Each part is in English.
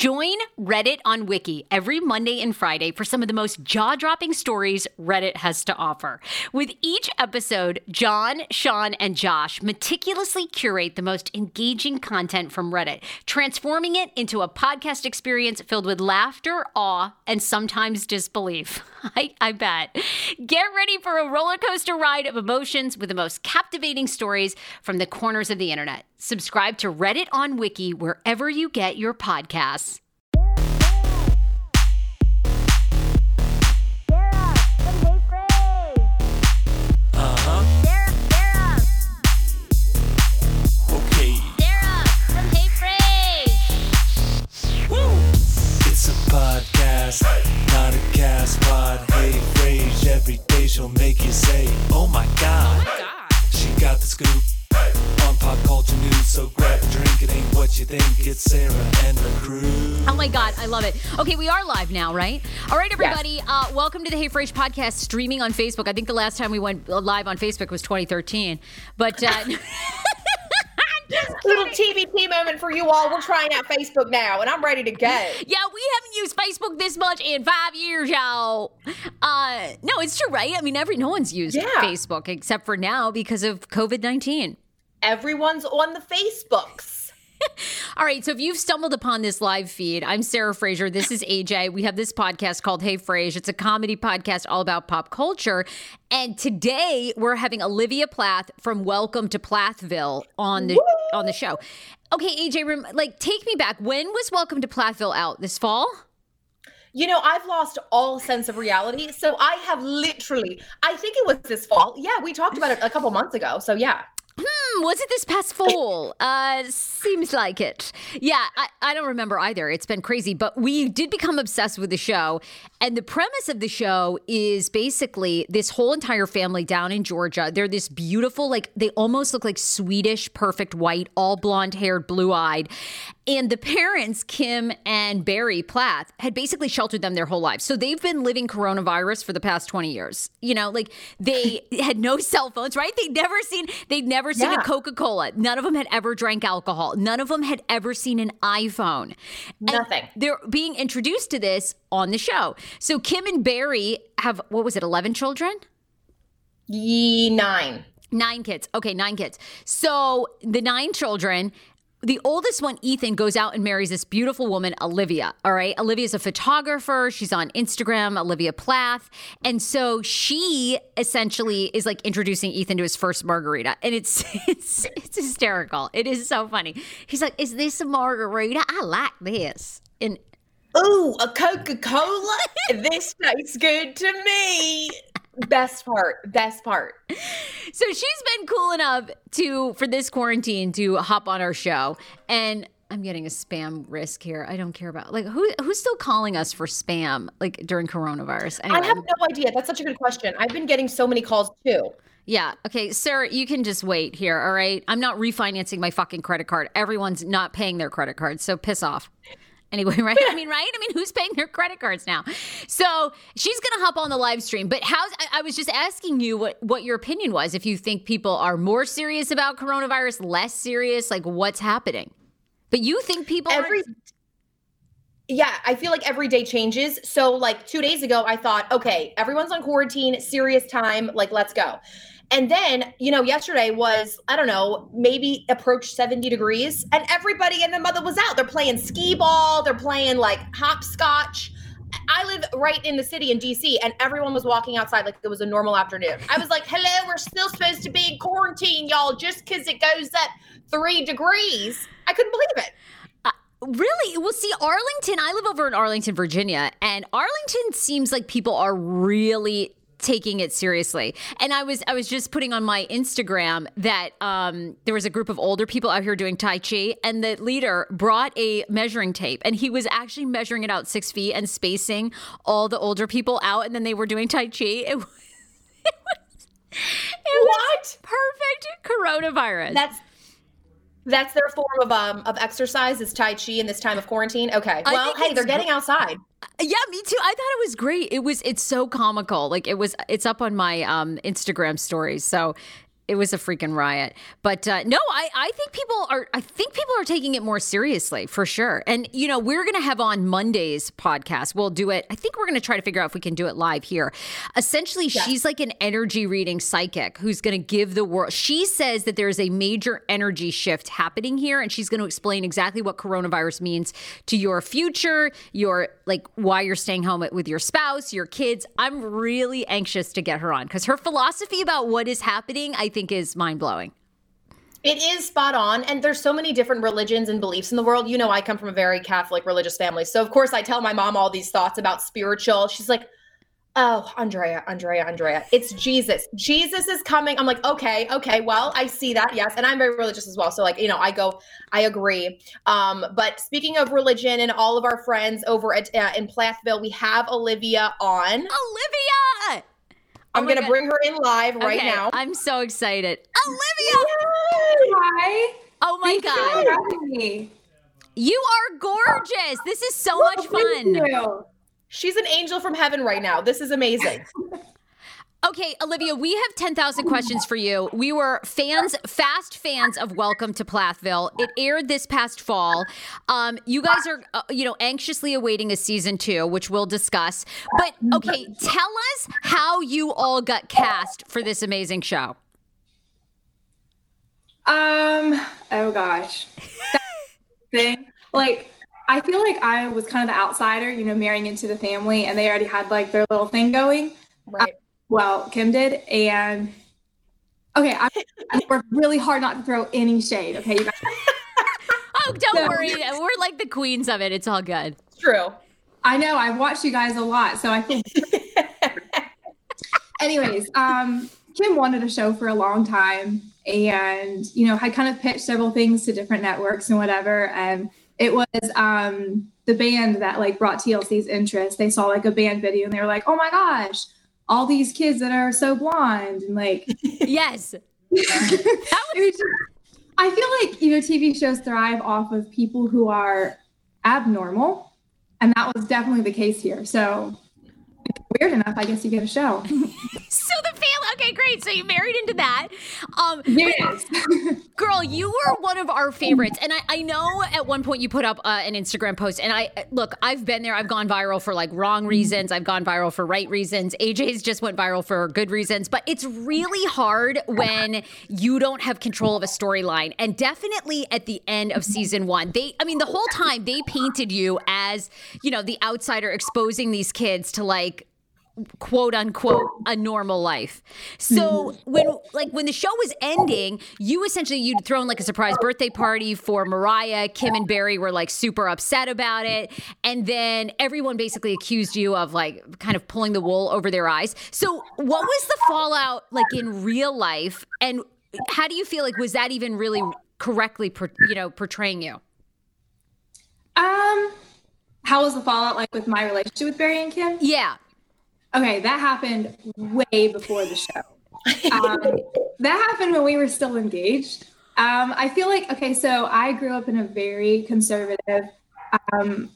Join Reddit on Wiki every Monday and Friday for some of the most jaw dropping stories Reddit has to offer. With each episode, John, Sean, and Josh meticulously curate the most engaging content from Reddit, transforming it into a podcast experience filled with laughter, awe, and sometimes disbelief. I, I bet. Get ready for a roller coaster ride of emotions with the most captivating stories from the corners of the internet. Subscribe to Reddit on Wiki wherever you get your podcasts. Are live now, right? All right, everybody, uh, welcome to the Hey Frage podcast streaming on Facebook. I think the last time we went live on Facebook was 2013. But. Uh, Little TBT moment for you all. We're trying out Facebook now, and I'm ready to go. Yeah, we haven't used Facebook this much in five years, y'all. Uh, no, it's true, right? I mean, every no one's used Yeah. Facebook except for now because of COVID nineteen. Everyone's on the Facebooks. All right, so if you've stumbled upon this live feed, I'm Sarah Fraser. This is AJ. We have this podcast called Hey Frage. It's a comedy podcast all about pop culture. And today we're having Olivia Plath from Welcome to Plathville on the on the show. Okay, AJ, like take me back. When was Welcome to Plathville out? This fall? You know, I've lost all sense of reality. So I have literally, I think it was this fall. Yeah, we talked about it a couple months ago. So yeah. Hmm, was it this past fall? Uh, seems like it. Yeah, I, I don't remember either. It's been crazy, but we did become obsessed with the show. And the premise of the show is basically this whole entire family down in Georgia. They're this beautiful, like, they almost look like Swedish, perfect white, all blonde haired, blue eyed. And the parents, Kim and Barry Plath, had basically sheltered them their whole lives. So they've been living coronavirus for the past 20 years. You know, like they had no cell phones, right? They'd never seen, they'd never seen Yeah. a Coca Cola. None of them had ever drank alcohol. None of them had ever seen an iPhone. And Nothing. they're being introduced to this on the show. So Kim and Barry have, what was it, 11 children? Ye nine. Nine kids. Okay, nine kids. So the nine children. The oldest one, Ethan, goes out and marries this beautiful woman, Olivia. All right. Olivia's a photographer. She's on Instagram, Olivia Plath. And so she essentially is like introducing Ethan to his first margarita. And it's it's it's hysterical. It is so funny. He's like, Is this a margarita? I like this. And Ooh, a Coca Cola? this tastes good to me. Best part. Best part. So she's been cool enough to for this quarantine to hop on our show, and I'm getting a spam risk here. I don't care about like who who's still calling us for spam like during coronavirus. Anyway, I have no idea. That's such a good question. I've been getting so many calls too. yeah, okay, sir, you can just wait here. All right, I'm not refinancing my fucking credit card. Everyone's not paying their credit card, so piss off. Anyway, right? I mean, right? I mean, who's paying their credit cards now? So she's going to hop on the live stream. But how's, I, was just asking you what, what your opinion was. If you think people are more serious about coronavirus, less serious, like what's happening? But you think people Every- are. yeah, I feel like every day changes. So, like two days ago, I thought, okay, everyone's on quarantine, serious time, like, let's go. And then, you know, yesterday was, I don't know, maybe approached 70 degrees, and everybody and the mother was out. They're playing skee ball, they're playing like hopscotch. I live right in the city in DC, and everyone was walking outside like it was a normal afternoon. I was like, hello, we're still supposed to be in quarantine, y'all, just because it goes up three degrees. I couldn't believe it. Uh, really? Well, see, Arlington, I live over in Arlington, Virginia, and Arlington seems like people are really taking it seriously. And I was I was just putting on my Instagram that um, there was a group of older people out here doing Tai Chi, and the leader brought a measuring tape, and he was actually measuring it out six feet and spacing all the older people out, and then they were doing Tai Chi. It was, it was, it was perfect coronavirus. That's that's their form of um of exercise is tai chi in this time of quarantine. Okay. Well, hey, they're getting outside. Yeah, me too. I thought it was great. It was it's so comical. Like it was it's up on my um Instagram stories. So it was a freaking riot. But uh, no, I, I think people are I think people are taking it more seriously for sure. And you know, we're gonna have on Monday's podcast. We'll do it. I think we're gonna try to figure out if we can do it live here. Essentially, she's like an energy reading psychic who's gonna give the world she says that there's a major energy shift happening here, and she's gonna explain exactly what coronavirus means to your future, your like why you're staying home with your spouse, your kids. I'm really anxious to get her on because her philosophy about what is happening, I think, is mind blowing. It is spot on. And there's so many different religions and beliefs in the world. You know, I come from a very Catholic religious family. So, of course, I tell my mom all these thoughts about spiritual. She's like, oh, Andrea, Andrea, Andrea, it's Jesus. Jesus is coming. I'm like, okay, okay, well, I see that. Yes. And I'm very religious as well. So, like, you know, I go, I agree. Um, but speaking of religion and all of our friends over at uh, in Plathville, we have Olivia on. Olivia! I'm Oh going to God. bring her in live right now. I'm so excited. Olivia! Hi. Oh my Thank God. for. You are gorgeous. This is so much fun. She's an angel from heaven right now. This is amazing. Okay, Olivia, we have 10,000 questions for you. We were fans, fast fans of Welcome to Plathville. It aired this past fall. Um, you guys are, uh, you know, anxiously awaiting a season two, which we'll discuss. But okay, tell us how you all got cast for this amazing show. Um. Oh gosh. Thing. Like, I feel like I was kind of the outsider, you know, marrying into the family, and they already had like their little thing going. Right. Well, Kim did, and okay, I, I worked really hard not to throw any shade. Okay, you guys. Oh, don't So- worry. We're like the queens of it. It's all good. True. I know I've watched you guys a lot, so I feel. Anyways, um, Kim wanted a show for a long time, and you know, had kind of pitched several things to different networks and whatever. And it was um, the band that like brought TLC's interest. They saw like a band video, and they were like, "Oh my gosh, all these kids that are so blonde!" And like, Yes. was I feel like you know TV shows thrive off of people who are abnormal, and that was definitely the case here. So weird enough, I guess you get a show. So the family. Okay, great. So you married into that. Um, yes. Girl, you were one of our favorites. And I, I know at one point you put up uh, an Instagram post. And I, look, I've been there. I've gone viral for like wrong reasons. I've gone viral for right reasons. AJ's just went viral for good reasons. But it's really hard when you don't have control of a storyline. And definitely at the end of season one, they, I mean, the whole time they painted you as, you know, the outsider exposing these kids to like, quote unquote a normal life. So when like when the show was ending, you essentially you'd thrown like a surprise birthday party for Mariah. Kim and Barry were like super upset about it, and then everyone basically accused you of like kind of pulling the wool over their eyes. So what was the fallout like in real life, and how do you feel like was that even really correctly you know portraying you? Um, how was the fallout like with my relationship with Barry and Kim? Yeah. Okay, that happened way before the show. Um, that happened when we were still engaged. Um, I feel like okay, so I grew up in a very conservative, um,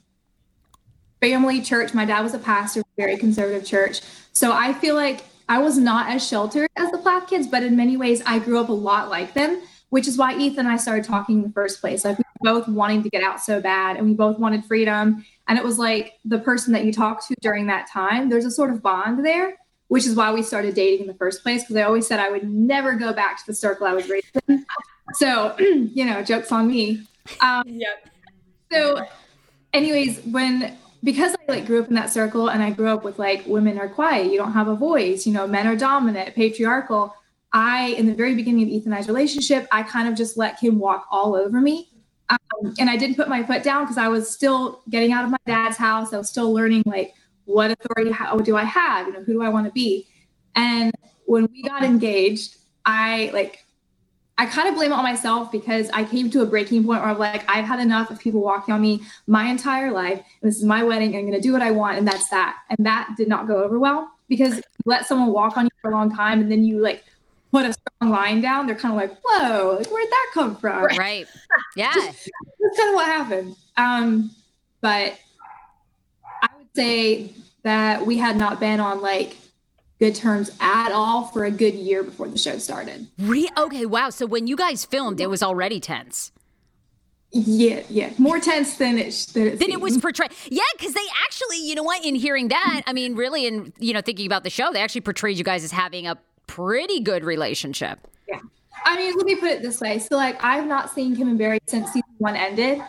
family church. My dad was a pastor, very conservative church. So I feel like I was not as sheltered as the Plath kids, but in many ways I grew up a lot like them, which is why Ethan and I started talking in the first place. Like both wanting to get out so bad and we both wanted freedom. And it was like the person that you talk to during that time, there's a sort of bond there, which is why we started dating in the first place. Because I always said I would never go back to the circle I was raised in. So, you know, joke's on me. Um, Yep. so, anyways, when because I like grew up in that circle and I grew up with like women are quiet, you don't have a voice, you know, men are dominant, patriarchal. I, in the very beginning of Ethan and I's relationship, I kind of just let him walk all over me. Um, and I didn't put my foot down because I was still getting out of my dad's house. I was still learning like what authority how do I have? You know, who do I want to be? And when we got engaged, I like I kind of blame it on myself because I came to a breaking point where I'm like, I've had enough of people walking on me my entire life. This is my wedding. And I'm going to do what I want. And that's that. And that did not go over well because you let someone walk on you for a long time and then you like put a strong line down. They're kind of like, whoa, like, where'd that come from? Right. Yeah. That's kind of what happened. Um, but I would say that we had not been on like good terms at all for a good year before the show started. Re- okay, wow. So when you guys filmed, it was already tense. Yeah, yeah, more tense than it sh- than it, Then it was portrayed. Yeah, because they actually, you know what, in hearing that, I mean, really, in, you know, thinking about the show, they actually portrayed you guys as having a pretty good relationship. Yeah. I mean, let me put it this way. So, like, I've not seen Kim and Barry since season one ended.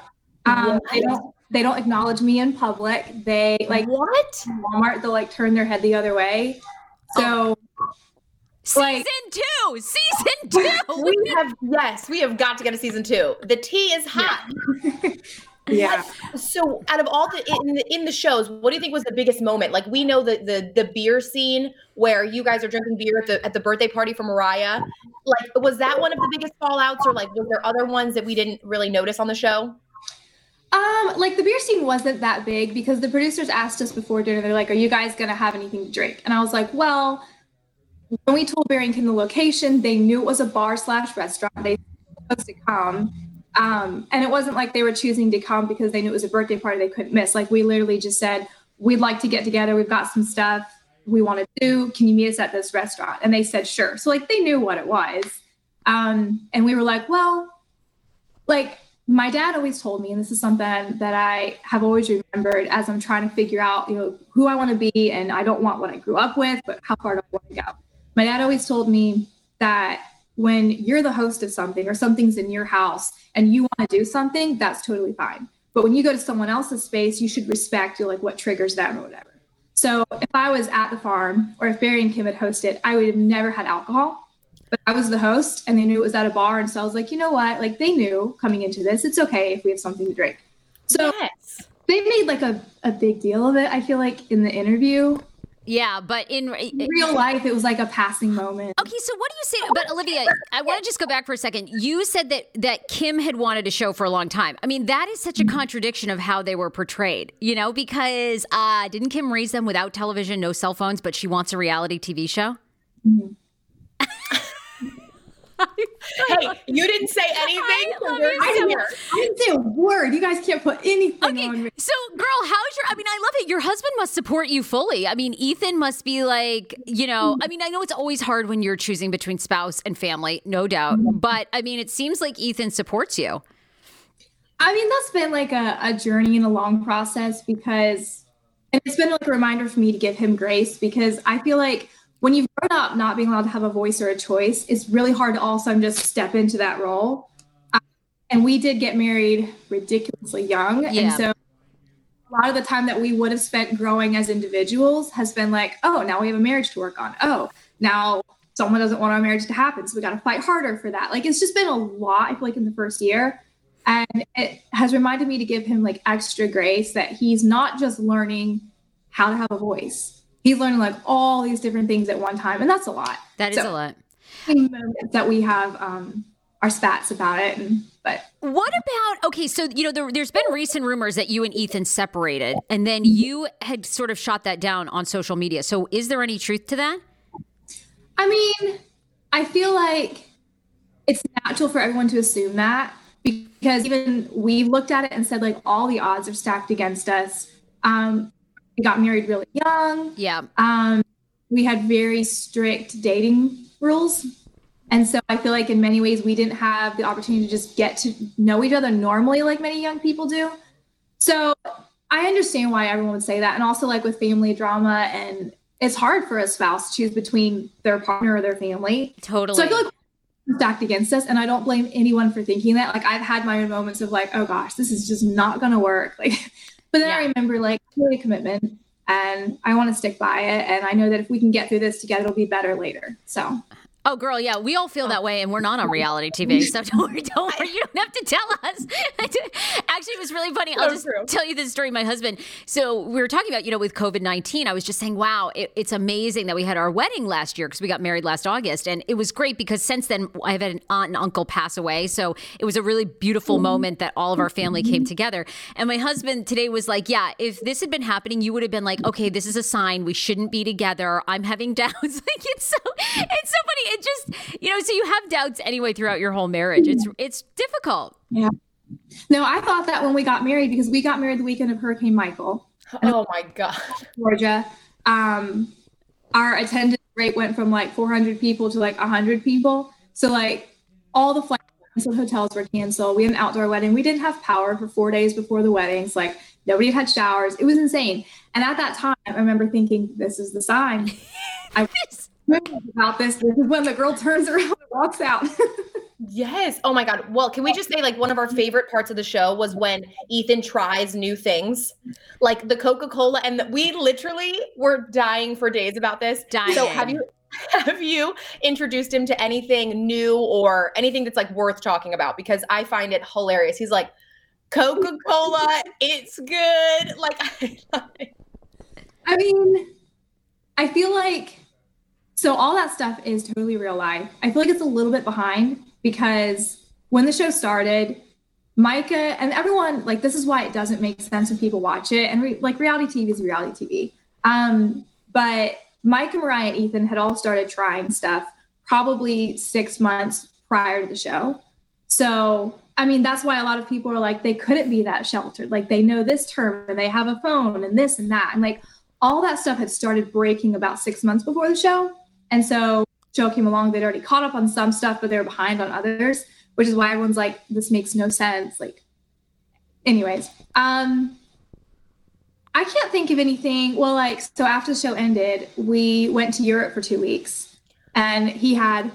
Um, they don't they don't acknowledge me in public. They like what? Walmart. They'll like turn their head the other way. So, Season Like- two, season two. We have yes, we have got to get a season two. The tea is hot. yeah. So, out of all the in the in the shows, what do you think was the biggest moment? Like, we know the the the beer scene where you guys are drinking beer at the at the birthday party for Mariah. Like, was that one of the biggest fallouts, or like, was there other ones that we didn't really notice on the show? Um, like the beer scene wasn't that big because the producers asked us before dinner, they're like, Are you guys gonna have anything to drink? And I was like, Well, when we told Barrington the location, they knew it was a bar slash restaurant. They supposed to come. Um, and it wasn't like they were choosing to come because they knew it was a birthday party they couldn't miss. Like we literally just said, We'd like to get together, we've got some stuff we want to do. Can you meet us at this restaurant? And they said, Sure. So like they knew what it was. Um, and we were like, Well, like my dad always told me, and this is something that I have always remembered as I'm trying to figure out, you know, who I want to be, and I don't want what I grew up with, but how far do I want to go? My dad always told me that when you're the host of something or something's in your house and you want to do something, that's totally fine. But when you go to someone else's space, you should respect you like what triggers them or whatever. So if I was at the farm or if Barry and Kim had hosted, I would have never had alcohol but I was the host and they knew it was at a bar. And so I was like, you know what? Like they knew coming into this, it's okay if we have something to drink. So yes. they made like a, a big deal of it. I feel like in the interview, Yeah, but in in real life, it was like a passing moment. Okay, so what do you say? But Olivia, I want to just go back for a second. You said that that Kim had wanted a show for a long time. I mean, that is such a contradiction of how they were portrayed. You know, because uh, didn't Kim raise them without television, no cell phones, but she wants a reality TV show? Hey, you didn't say anything. so love you're you I didn't. I didn't say a word. You guys can't put anything Okay, on me. so girl, how's your? I mean, I love it. Your husband must support you fully. I mean, Ethan must be like, you know. I mean, I know it's always hard when you're choosing between spouse and family, no doubt. Mm-hmm. But I mean, it seems like Ethan supports you. I mean, that's been like a, a journey and a long process because, and it's been like a reminder for me to give him grace because I feel like when you've grown up not being allowed to have a voice or a choice, it's really hard to all of a sudden just step into that role. Um, and we did get married ridiculously young. Yeah. And so a lot of the time that we would have spent growing as individuals has been like, oh, now we have a marriage to work on. Oh, now someone doesn't want our marriage to happen. So we got to fight harder for that. Like it's just been a lot, I feel like, in the first year. And it has reminded me to give him like extra grace that he's not just learning how to have a voice. He's learning like all these different things at one time. And that's a lot. That is So- a lot. That we have um, our spats about it. And, but What about okay? So you know there, there's been recent rumors that you and Ethan separated, and then you had sort of shot that down on social media. So is there any truth to that? I mean, I feel like it's natural for everyone to assume that because even we looked at it and said like all the odds are stacked against us. Um, we got married really young. Yeah. Um, we had very strict dating rules. And so I feel like in many ways we didn't have the opportunity to just get to know each other normally like many young people do. So I understand why everyone would say that. And also like with family drama and it's hard for a spouse to choose between their partner or their family. Totally. So I feel like stacked against us and I don't blame anyone for thinking that. Like I've had my own moments of like, oh gosh, this is just not gonna work. Like but then Yeah. I remember like really commitment and I want to stick by it. And I know that if we can get through this together, it'll be better later. So Oh, girl, yeah, we all feel oh. that way, and we're not on reality TV, so don't worry, don't worry. You don't have to tell us. Actually, it was really funny. I'll just tell you this story. My husband. So we were talking about, you know, with COVID nineteen. I was just saying, wow, it, it's amazing that we had our wedding last year because we got married last August, and it was great because since then I've had an aunt and uncle pass away, so it was a really beautiful mm-hmm. moment that all of our family came mm-hmm. together. And my husband today was like, yeah, if this had been happening, you would have been like, okay, this is a sign we shouldn't be together. I'm having doubts. like it's so, it's so funny. It just, you know, so you have doubts anyway throughout your whole marriage. It's, it's difficult. yeah. No, I thought that when we got married because we got married the weekend of Hurricane Michael, Oh my god. Georgia. Um, our attendance rate went from like 400 people to like 100 people. So like all the flights and hotels were canceled. We had an outdoor wedding. We didn't have power for four days before the weddings. Like nobody had showers. It was insane. And at that time, I remember thinking, "This is the sign." I remember about this. This is when the girl turns around and walks out. Yes. Oh my God. Well, can we just say like one of our favorite parts of the show was when Ethan tries new things, like the Coca Cola, and the, we literally were dying for days about this. Dying. So Dying. have you have you introduced him to anything new or anything that's like worth talking about? Because I find it hilarious. He's like Coca Cola, it's good. Like I love it. I mean, I feel like so all that stuff is totally real life. I feel like it's a little bit behind because when the show started, Micah and everyone like this is why it doesn't make sense when people watch it and re- like reality TV is reality TV. Um, but Micah, Mariah, and Ethan had all started trying stuff probably six months prior to the show. So I mean, that's why a lot of people are like, they couldn't be that sheltered. Like they know this term and they have a phone and this and that. And like all that stuff had started breaking about six months before the show. And so show came along, they'd already caught up on some stuff, but they were behind on others, which is why everyone's like, this makes no sense. Like, anyways, um, I can't think of anything. Well, like, so after the show ended, we went to Europe for two weeks and he had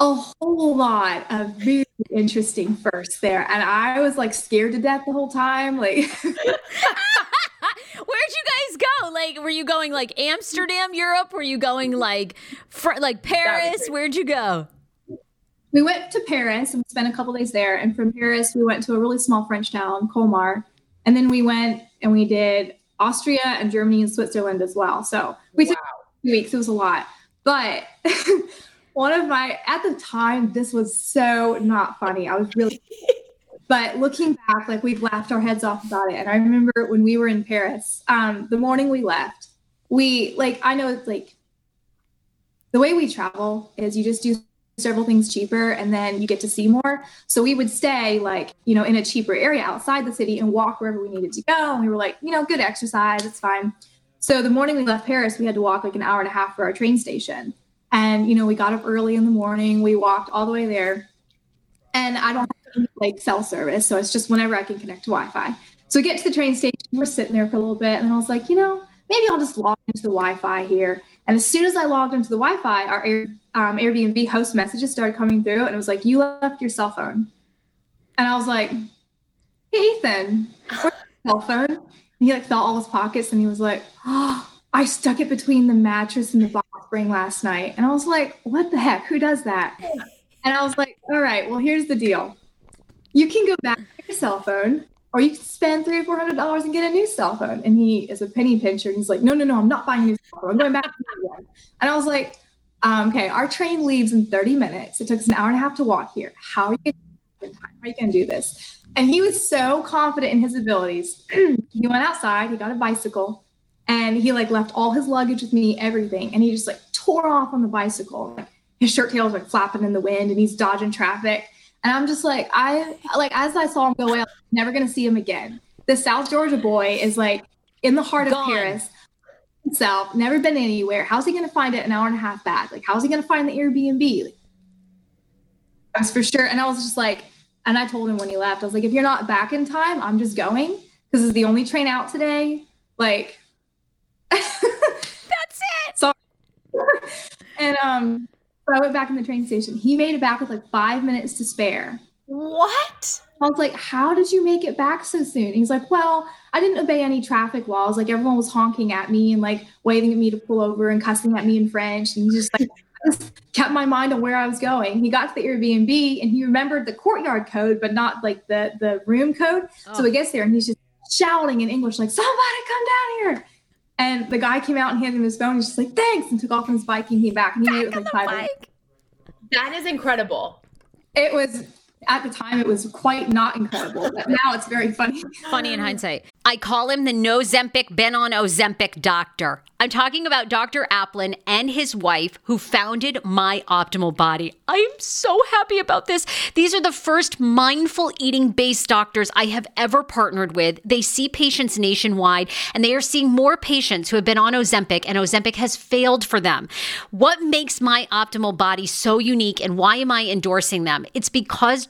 a whole lot of very interesting firsts there. And I was like scared to death the whole time. Like, Where'd you guys go? Like, were you going like Amsterdam, Europe? Were you going like, fr- like Paris? Where'd you go? we went to Paris and we spent a couple days there. And from Paris, we went to a really small French town, Colmar. And then we went and we did Austria and Germany and Switzerland as well. So we took two weeks. It was a lot. But one of my, at the time, this was so not funny. I was really, but looking back, like we've laughed our heads off about it. And I remember when we were in Paris, um, the morning we left, we like, I know it's like the way we travel is you just do several things cheaper and then you get to see more. So we would stay like, you know, in a cheaper area outside the city and walk wherever we needed to go. And we were like, you know, good exercise, it's fine. So the morning we left Paris, we had to walk like an hour and a half for our train station. And, you know, we got up early in the morning, we walked all the way there. And I don't like cell service. So it's just whenever I can connect to Wi Fi. So we get to the train station, we're sitting there for a little bit. And I was like, you know, maybe I'll just log into the Wi Fi here. And as soon as I logged into the Wi Fi, our Air, um, Airbnb host messages started coming through. And it was like, you left your cell phone. And I was like, hey, Ethan, cell phone? And he like felt all his pockets and he was like, oh, I stuck it between the mattress and the box spring last night. And I was like, what the heck? Who does that? And I was like, all right, well, here's the deal. You can go back to your cell phone or you can spend three or four hundred dollars and get a new cell phone. And he is a penny pincher. And he's like, no, no, no, I'm not buying a new cell phone. I'm going back to the one. And I was like, um, okay, our train leaves in 30 minutes. It took us an hour and a half to walk here. How are you going to to do this? And he was so confident in his abilities. he went outside, he got a bicycle, and he like left all his luggage with me, everything. And he just like tore off on the bicycle. His shirt tail was like flapping in the wind and he's dodging traffic. And I'm just like, I like as I saw him go away, I'm never gonna see him again. The South Georgia boy is like in the heart Gone. of Paris himself, never been anywhere. How's he going to find it an hour and a half back? Like, how's he going to find the Airbnb? Like, that's for sure. And I was just like, and I told him when he left, I was like, if you're not back in time, I'm just going because it's the only train out today. Like, That's it. so, and um, so I went back in the train station. He made it back with like five minutes to spare. What? I was like, how did you make it back so soon? He's like, well, I didn't obey any traffic laws. Like everyone was honking at me and like waving at me to pull over and cussing at me in French. And he just like just kept my mind on where I was going. He got to the Airbnb and he remembered the courtyard code, but not like the the room code. So Oh. he gets there and he's just shouting in English, like, somebody come down here. And the guy came out and handed him his phone. He's just like, thanks, and took off on his bike and came back. And he made it with like five That is incredible. It was at the time it was quite not incredible, but now it's very funny. funny in hindsight. I call him the no Zempic, been on Ozempic doctor. I'm talking about Dr. Applin and his wife who founded My Optimal Body. I'm so happy about this. These are the first mindful eating based doctors I have ever partnered with. They see patients nationwide and they are seeing more patients who have been on Ozempic and Ozempic has failed for them. What makes My Optimal Body so unique and why am I endorsing them? It's because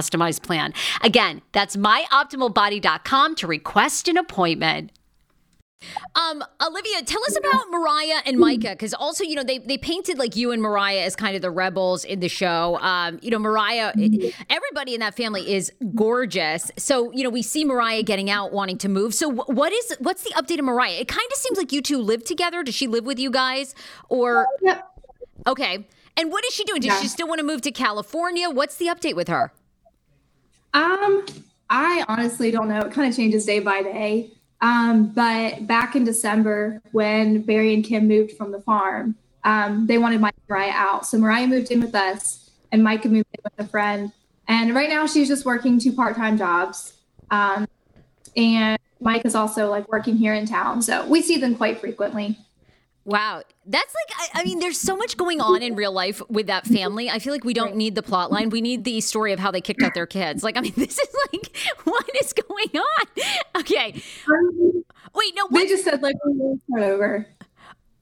customized plan. Again, that's myoptimalbody.com to request an appointment. Um, Olivia, tell us about Mariah and Micah, because also, you know, they they painted like you and Mariah as kind of the rebels in the show. Um, you know, Mariah, everybody in that family is gorgeous. So, you know, we see Mariah getting out, wanting to move. So, what is what's the update of Mariah? It kind of seems like you two live together. Does she live with you guys, or Yep. okay? And what is she doing? Does Yeah. she still want to move to California? What's the update with her? Um, I honestly don't know. It kind of changes day by day. Um, but back in December, when Barry and Kim moved from the farm, um, they wanted Mike and Mariah out. So Mariah moved in with us, and Micah moved in with a friend. And right now, she's just working two part-time jobs. Um, and Mike is also like working here in town, so we see them quite frequently. Wow. That's like, I, I mean, there's so much going on in real life with that family. I feel like we don't need the plot line. We need the story of how they kicked out their kids. Like, I mean, this is like, what is going on? Okay. Um, Wait, no, They just said like oh, start over.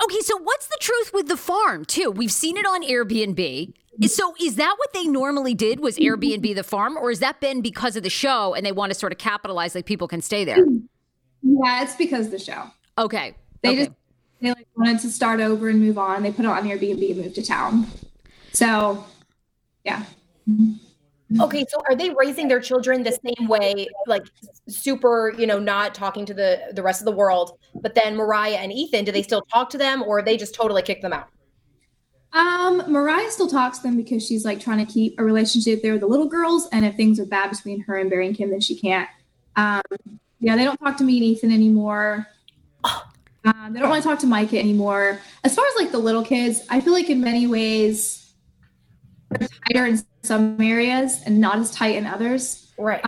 okay, so what's the truth with the farm, too? We've seen it on Airbnb. So is that what they normally did was Airbnb the farm or has that been because of the show and they want to sort of capitalize like people can stay there? Yeah, it's because of the show. Okay. They okay. just they like wanted to start over and move on. They put it on Airbnb and moved to town. So, yeah. Okay, so are they raising their children the same way, like super, you know, not talking to the the rest of the world? But then Mariah and Ethan, do they still talk to them, or they just totally kick them out? Um, Mariah still talks to them because she's like trying to keep a relationship there with the little girls, and if things are bad between her and Barry and Kim, then she can't. Um, yeah, they don't talk to me and Ethan anymore. Um, they don't want to talk to Micah anymore. As far as like the little kids, I feel like in many ways they're tighter in some areas and not as tight in others. Right.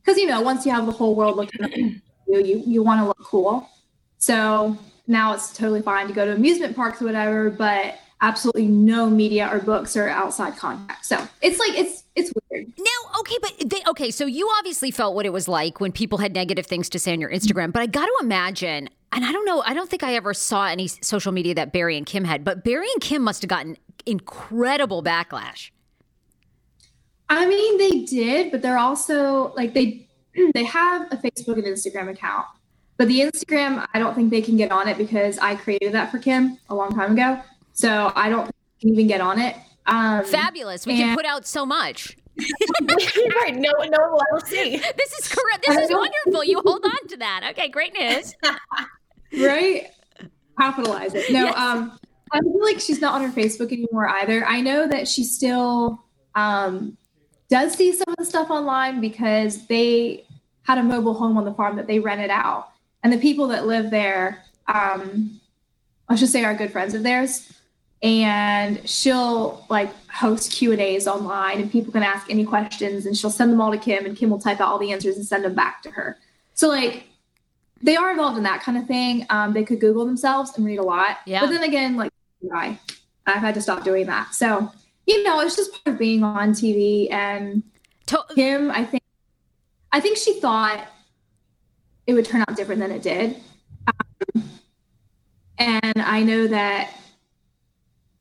because you know once you have the whole world looking at you you, you want to look cool so now it's totally fine to go to amusement parks or whatever but absolutely no media or books or outside contact so it's like it's it's weird Now, okay, but they, okay, so you obviously felt what it was like when people had negative things to say on your Instagram, but I got to imagine, and I don't know, I don't think I ever saw any social media that Barry and Kim had, but Barry and Kim must have gotten incredible backlash. i mean they did but they're also like they they have a facebook and instagram account but the instagram i don't think they can get on it because i created that for kim a long time ago so i don't think they can even get on it um Fabulous. We can put out so much. right. No, no one will ever see. This is correct. This is wonderful. You hold on to that. Okay, great news. Right? Capitalize it. No, Yes. um, I feel like she's not on her Facebook anymore either. I know that she still um, does see some of the stuff online because they had a mobile home on the farm that they rented out. and the people that live there, um, I should say, are good friends of theirs. And she'll like host Q and A's online, and people can ask any questions, and she'll send them all to Kim, and Kim will type out all the answers and send them back to her. So like they are involved in that kind of thing. Um, they could Google themselves and read a lot. Yeah. But then again, like I, I've had to stop doing that. So you know, it's just part of being on TV. And To- Kim, I think, I think she thought it would turn out different than it did. Um, and I know that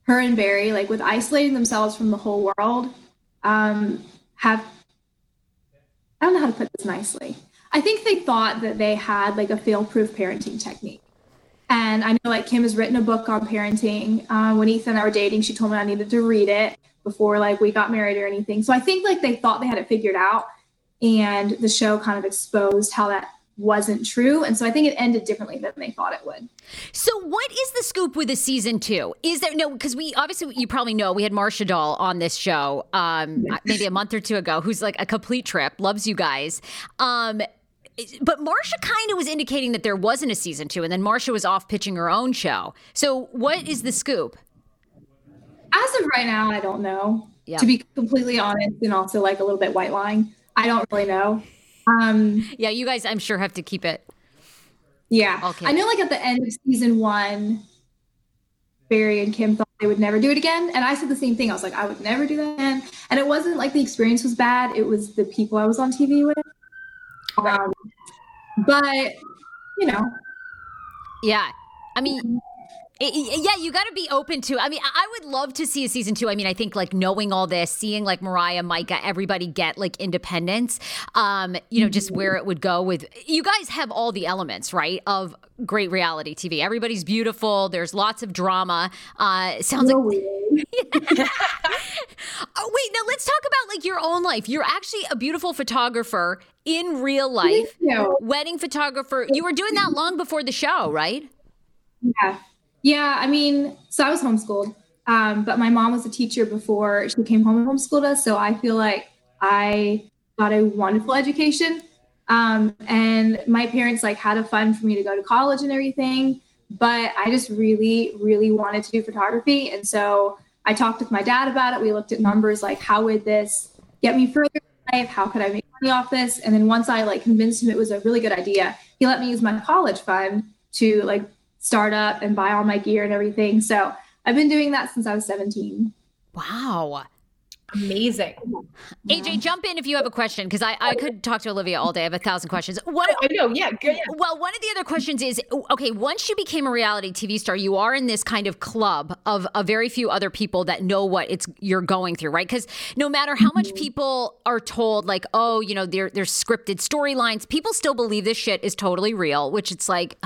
her and Barry, like with isolating themselves from the whole world, um, have I don't know how to put this nicely. I think they thought that they had like a fail-proof parenting technique. And I know like Kim has written a book on parenting. Uh, when Ethan and I were dating, she told me I needed to read it before like we got married or anything. So I think like they thought they had it figured out, and the show kind of exposed how that wasn't true. And so I think it ended differently than they thought it would. So, what is the scoop with the season two? Is there no? Because we obviously you probably know we had Marcia Doll on this show, um, maybe a month or two ago, who's like a complete trip, loves you guys. Um, but Marcia kind of was indicating that there wasn't a season two, and then Marcia was off pitching her own show. So, what is the scoop? As of right now, I don't know. Yeah. To be completely honest, and also like a little bit white lying, I don't really know. Um, Yeah, you guys, I'm sure have to keep it. yeah. Okay. I know like at the end of season one, Barry and Kim thought they would never do it again. And I said the same thing. I was like, I would never do that again. And it wasn't like the experience was bad, it was the people I was on TV with. Um, but, you know, Yeah, I mean. Yeah, you got to be open to. I mean, I would love to see a season two. I mean, I think like knowing all this, seeing like Mariah, Micah, everybody get like independence. Um, you know, just where it would go with. You guys have all the elements, right? Of great reality TV. Everybody's beautiful. There's lots of drama. Uh, sounds like. weird. Oh wait, now let's talk about like your own life. You're actually a beautiful photographer in real life. Wedding photographer. You were doing that long before the show, right? Yeah. Yeah. I mean, so I was homeschooled, um, but my mom was a teacher before she came home and homeschooled us. So I feel like I got a wonderful education. Um, and my parents like had a fund for me to go to college and everything. But I just really, really wanted to do photography. And so I talked with my dad about it. We looked at numbers like how would this get me further in life? How could I make money off this? And then once I like convinced him it was a really good idea, he let me use my college fund to like start up and buy all my gear and everything. So I've been doing that since I was 17. Wow. Amazing. AJ, jump in if you have a question because I, I could talk to Olivia all day. I have a thousand questions. What? Oh, I know. Yeah. Good. Well, one of the other questions is okay, once you became a reality TV star, you are in this kind of club of a very few other people that know what it's you're going through, right? Because no matter how much mm-hmm. people are told, like, oh, you know, there, there's scripted storylines, people still believe this shit is totally real, which it's like,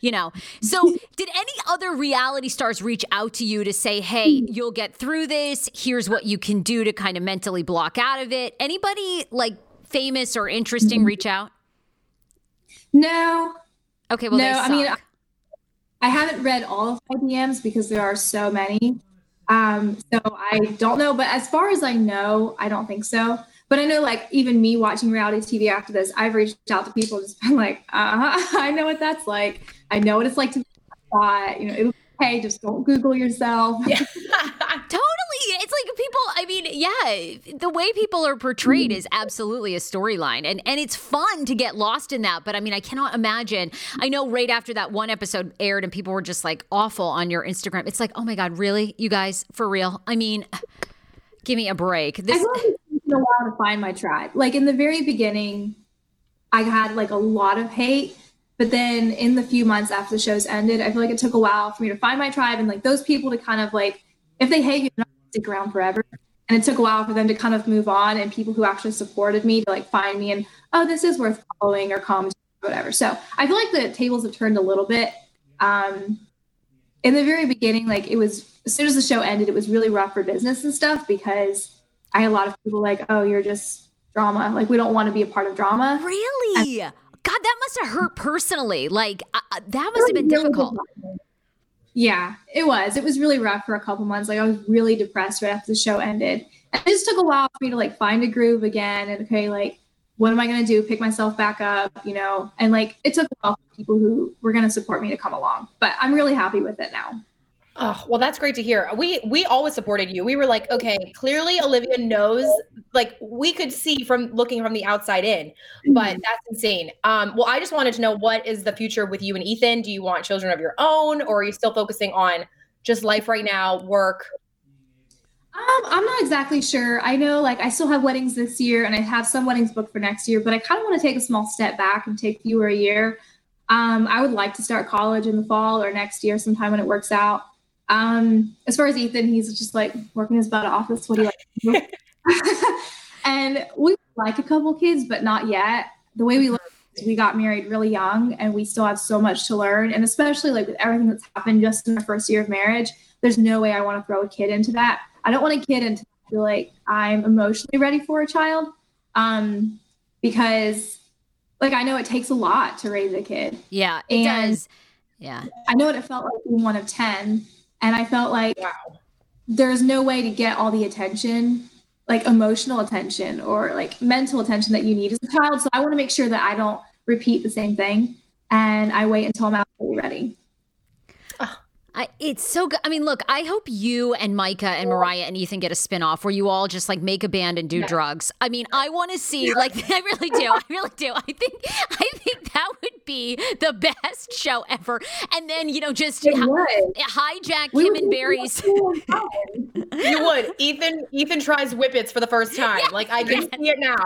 you know. So, did any other reality stars reach out to you to say, hey, hmm. you'll get through this? Here's what you can do to kind of mentally block out of it? Anybody like famous or interesting reach out? No, Okay, well, No, I mean. I haven't read all of my DMs because there are so many. Um, so I don't know, but as far as I know, I don't think so. But I know, like, even me watching reality TV after this, I've reached out to people just been like, uh, I know what that's like. I know what it's like to be thought. You know, it's okay, just don't Google yourself. Totally. It's like people, I mean, yeah, the way people are portrayed is absolutely a storyline. And and it's fun to get lost in that. But I mean, I cannot imagine. I know right after that one episode aired and people were just like awful on your Instagram. It's like, oh my God, really? You guys, for real? I mean, give me a break. This a while to find my tribe. Like in the very beginning, I had like a lot of hate, but then in the few months after the show's ended, I feel like it took a while for me to find my tribe and like those people to kind of like, if they hate you, they're not gonna stick around forever. And it took a while for them to kind of move on and people who actually supported me to like find me and oh, this is worth following or commenting or whatever. So I feel like the tables have turned a little bit. Um, in the very beginning, like it was as soon as the show ended, it was really rough for business and stuff because I had a lot of people like, oh, you're just drama. Like we don't want to be a part of drama. really? God, that must have hurt personally. Like, uh, uh, that must have been difficult. Yeah, it was. It was really rough for a couple months. Like I was really depressed right after the show ended. And it just took a while for me to like find a groove again and okay, like what am I going to do? Pick myself back up, you know? And like, it took a while for people who were going to support me to come along, but I'm really happy with it now. Oh, well, that's great to hear. We we always supported you. We were like, okay, clearly Olivia knows. Like we could see from looking from the outside in, but Mhm. that's insane. Um, well, I just wanted to know what is the future with you and Ethan? Do you want children of your own, or are you still focusing on just life right now, work? Um, I'm not exactly sure. I know like I still have weddings this year and I have some weddings booked for next year, but I kind of want to take a small step back and take fewer a year. Um, I would like to start college in the fall or next year sometime when it works out. Um, as far as Ethan, he's just like working his butt off. That's what he do. and we like a couple kids, but not yet. The way we look is we got married really young and we still have so much to learn. And especially like with everything that's happened just in our first year of marriage, there's no way I want to throw a kid into that. I don't want a kid until I feel like I'm emotionally ready for a child. Um, because like I know it takes a lot to raise a kid. Yeah, it And- does. Yeah. I know what it felt like being one of 10. And I felt like Wow. there's no way to get all the attention, like emotional attention or like mental attention that you need as a child. So I want to make sure that I don't repeat the same thing. And I wait until I'm absolutely ready. I, it's so good. I mean, look, I hope you and Micah and Moriah and Ethan get a spinoff where you all just like make a band and do drugs. I mean, I want to see like I really do. I really do. I think I think that would be the best show ever. And then, you know, just hi- hijack Kim and Barry's You would. Ethan Ethan tries whippets for the first time. like I can see it now.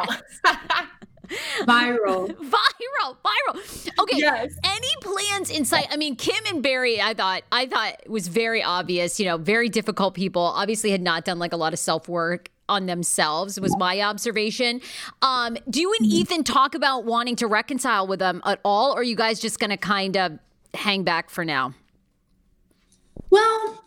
Viral. viral, viral. Okay. Yes. Any plans in sight? I mean, Kim and Barry, I thought, I thought it was very obvious. You know, very difficult people. Obviously, had not done like a lot of self work on themselves. Was my observation. Um, do you and Ethan talk about wanting to reconcile with them at all, or are you guys just going to kind of hang back for now? Well,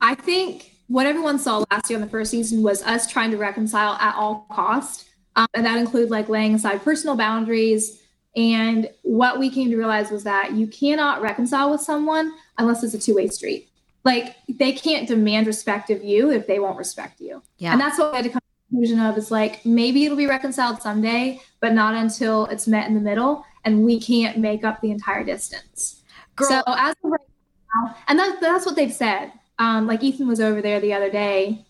I think what everyone saw last year on the first season was us trying to reconcile at all cost. Um, and that include like laying aside personal boundaries. And what we came to realize was that you cannot reconcile with someone unless it's a two-way street. Like they can't demand respect of you if they won't respect you. Yeah. And that's what we had to come to the conclusion of is like maybe it'll be reconciled someday, but not until it's met in the middle and we can't make up the entire distance. Girl, So as of right now, and that, that's what they've said. Um, like Ethan was over there the other day,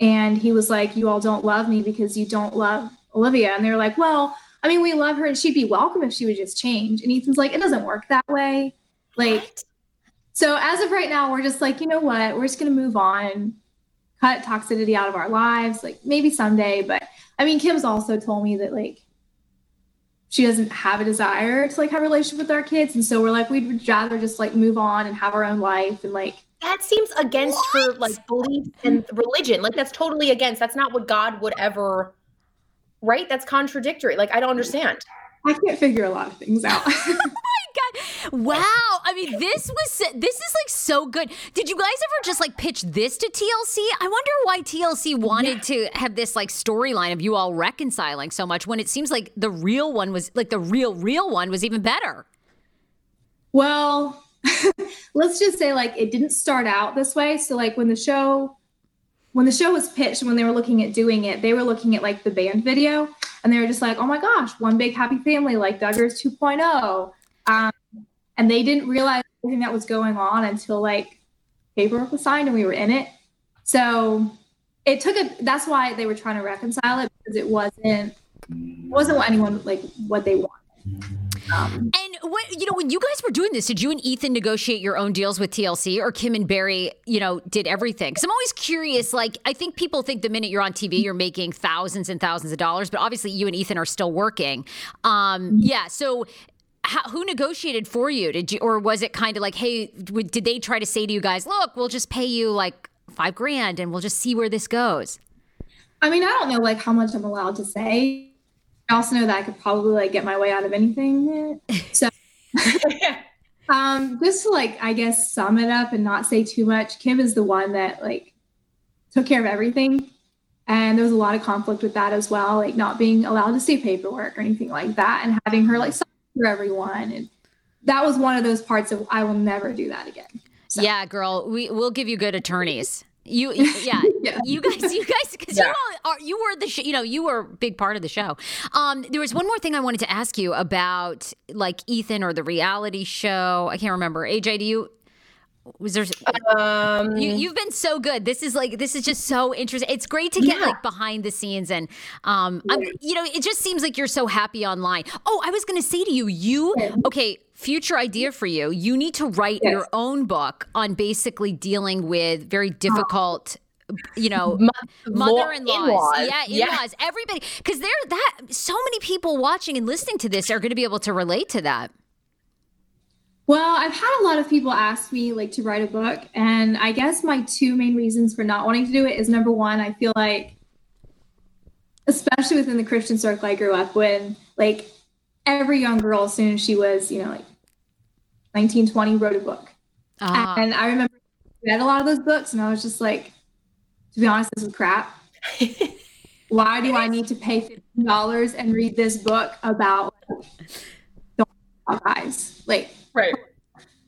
and he was like, "You all don't love me because you don't love Olivia." And they were like, "Well, I mean, we love her, and she'd be welcome if she would just change." And Ethan's like, "It doesn't work that way." Like, so as of right now, we're just like, you know what? We're just gonna move on, cut toxicity out of our lives. Like maybe someday, but I mean, Kim's also told me that like she doesn't have a desire to like have a relationship with our kids and so we're like we'd rather just like move on and have our own life and like that seems against her like belief and religion. Like that's totally against. That's not what God would ever. Right? That's contradictory. Like I don't understand. i can't figure a lot of things out Oh my God. Wow. I mean, this was this is like so good. Did you guys ever just like pitch this to TLC? I wonder why TLC wanted to have this like storyline of you all reconciling so much when it seems like the real one was like the real real one was even better. well let's just say like it didn't start out this way. So like when the show when the show was pitched when they were looking at doing it they were looking at like the band video and they were just like oh my gosh one big happy family like duggars 2.0 um, and they didn't realize everything that was going on until like paperwork was signed and we were in it. So it took a that's why they were trying to reconcile it because it wasn't wasn't what anyone like what they wanted And what you know when you guys were doing this, did you and Ethan negotiate your own deals with TLC, or Kim and Barry, you know, did everything? Because I'm always curious. Like, I think people think the minute you're on TV, you're making thousands and thousands of dollars, but obviously you and Ethan are still working. Um, yeah, so. How, who negotiated for you? Did you, or was it kind of like, hey, did they try to say to you guys, look, we'll just pay you like five grand and we'll just see where this goes? I mean, I don't know like how much I'm allowed to say. I also know that I could probably like get my way out of anything. So um just to like I guess sum it up and not say too much, Kim is the one that like took care of everything. And there was a lot of conflict with that as well, like not being allowed to see paperwork or anything like that and having her like sign for everyone. And that was one of those parts of I will never do that again. So- Yeah, girl, we we'll give you good attorneys. You, yeah, Yeah. you guys, you guys, because you all are, you were the sh- you know you were a big part of the show. Um, there was one more thing I wanted to ask you about, like Ethan or the reality show. I can't remember. AJ, do you? Was there? Um, You, you've been so good. This is like this is just so interesting. It's great to get Yeah. like behind the scenes and um, I'm, you know, it just seems like you're so happy online. Oh, I was going to say to you, you okay? Future idea for you. You need to write Yes. your own book on basically dealing with very difficult. You know, Mo- mother-in-laws, in-laws. yeah, Yeah. in-laws, everybody, because they're that. So many people watching and listening to this are going to be able to relate to that. Well, I've had a lot of people ask me like to write a book, and I guess my two main reasons for not wanting to do it is number one, I feel like, especially within the Christian circle I grew up with, like every young girl, as soon as she was, you know, like 19, 20, wrote a book. Ah. And I remember read a lot of those books, and I was just like, to be honest, this is crap. Why do I need to pay fifteen dollars and read this book about guys? Like, right.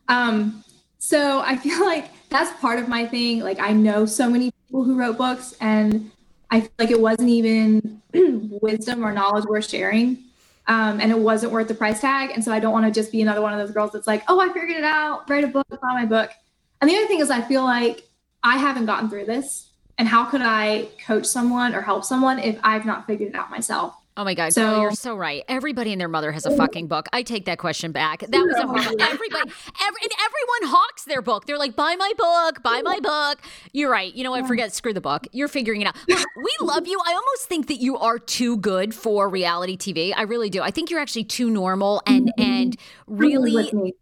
um, so I feel like that's part of my thing. Like I know so many people who wrote books, and I feel like it wasn't even wisdom or knowledge worth sharing. Um, and it wasn't worth the price tag. And so I don't want to just be another one of those girls that's like, oh, I figured it out, write a book, buy my book. And the other thing is, I feel like I haven't gotten through this. And how could I coach someone or help someone if I've not figured it out myself? Oh my God, So- girl, you're so right. Everybody and their mother has a fucking book. I take that question back. That was a horrible. Everybody, every, and everyone hawks their book. They're like, buy my book, buy my book. You're right. You know what? Forget, screw the book. You're figuring it out. Look, we love you. I almost think that you are too good for reality TV. I really do. I think you're actually too normal and mm-hmm. and really.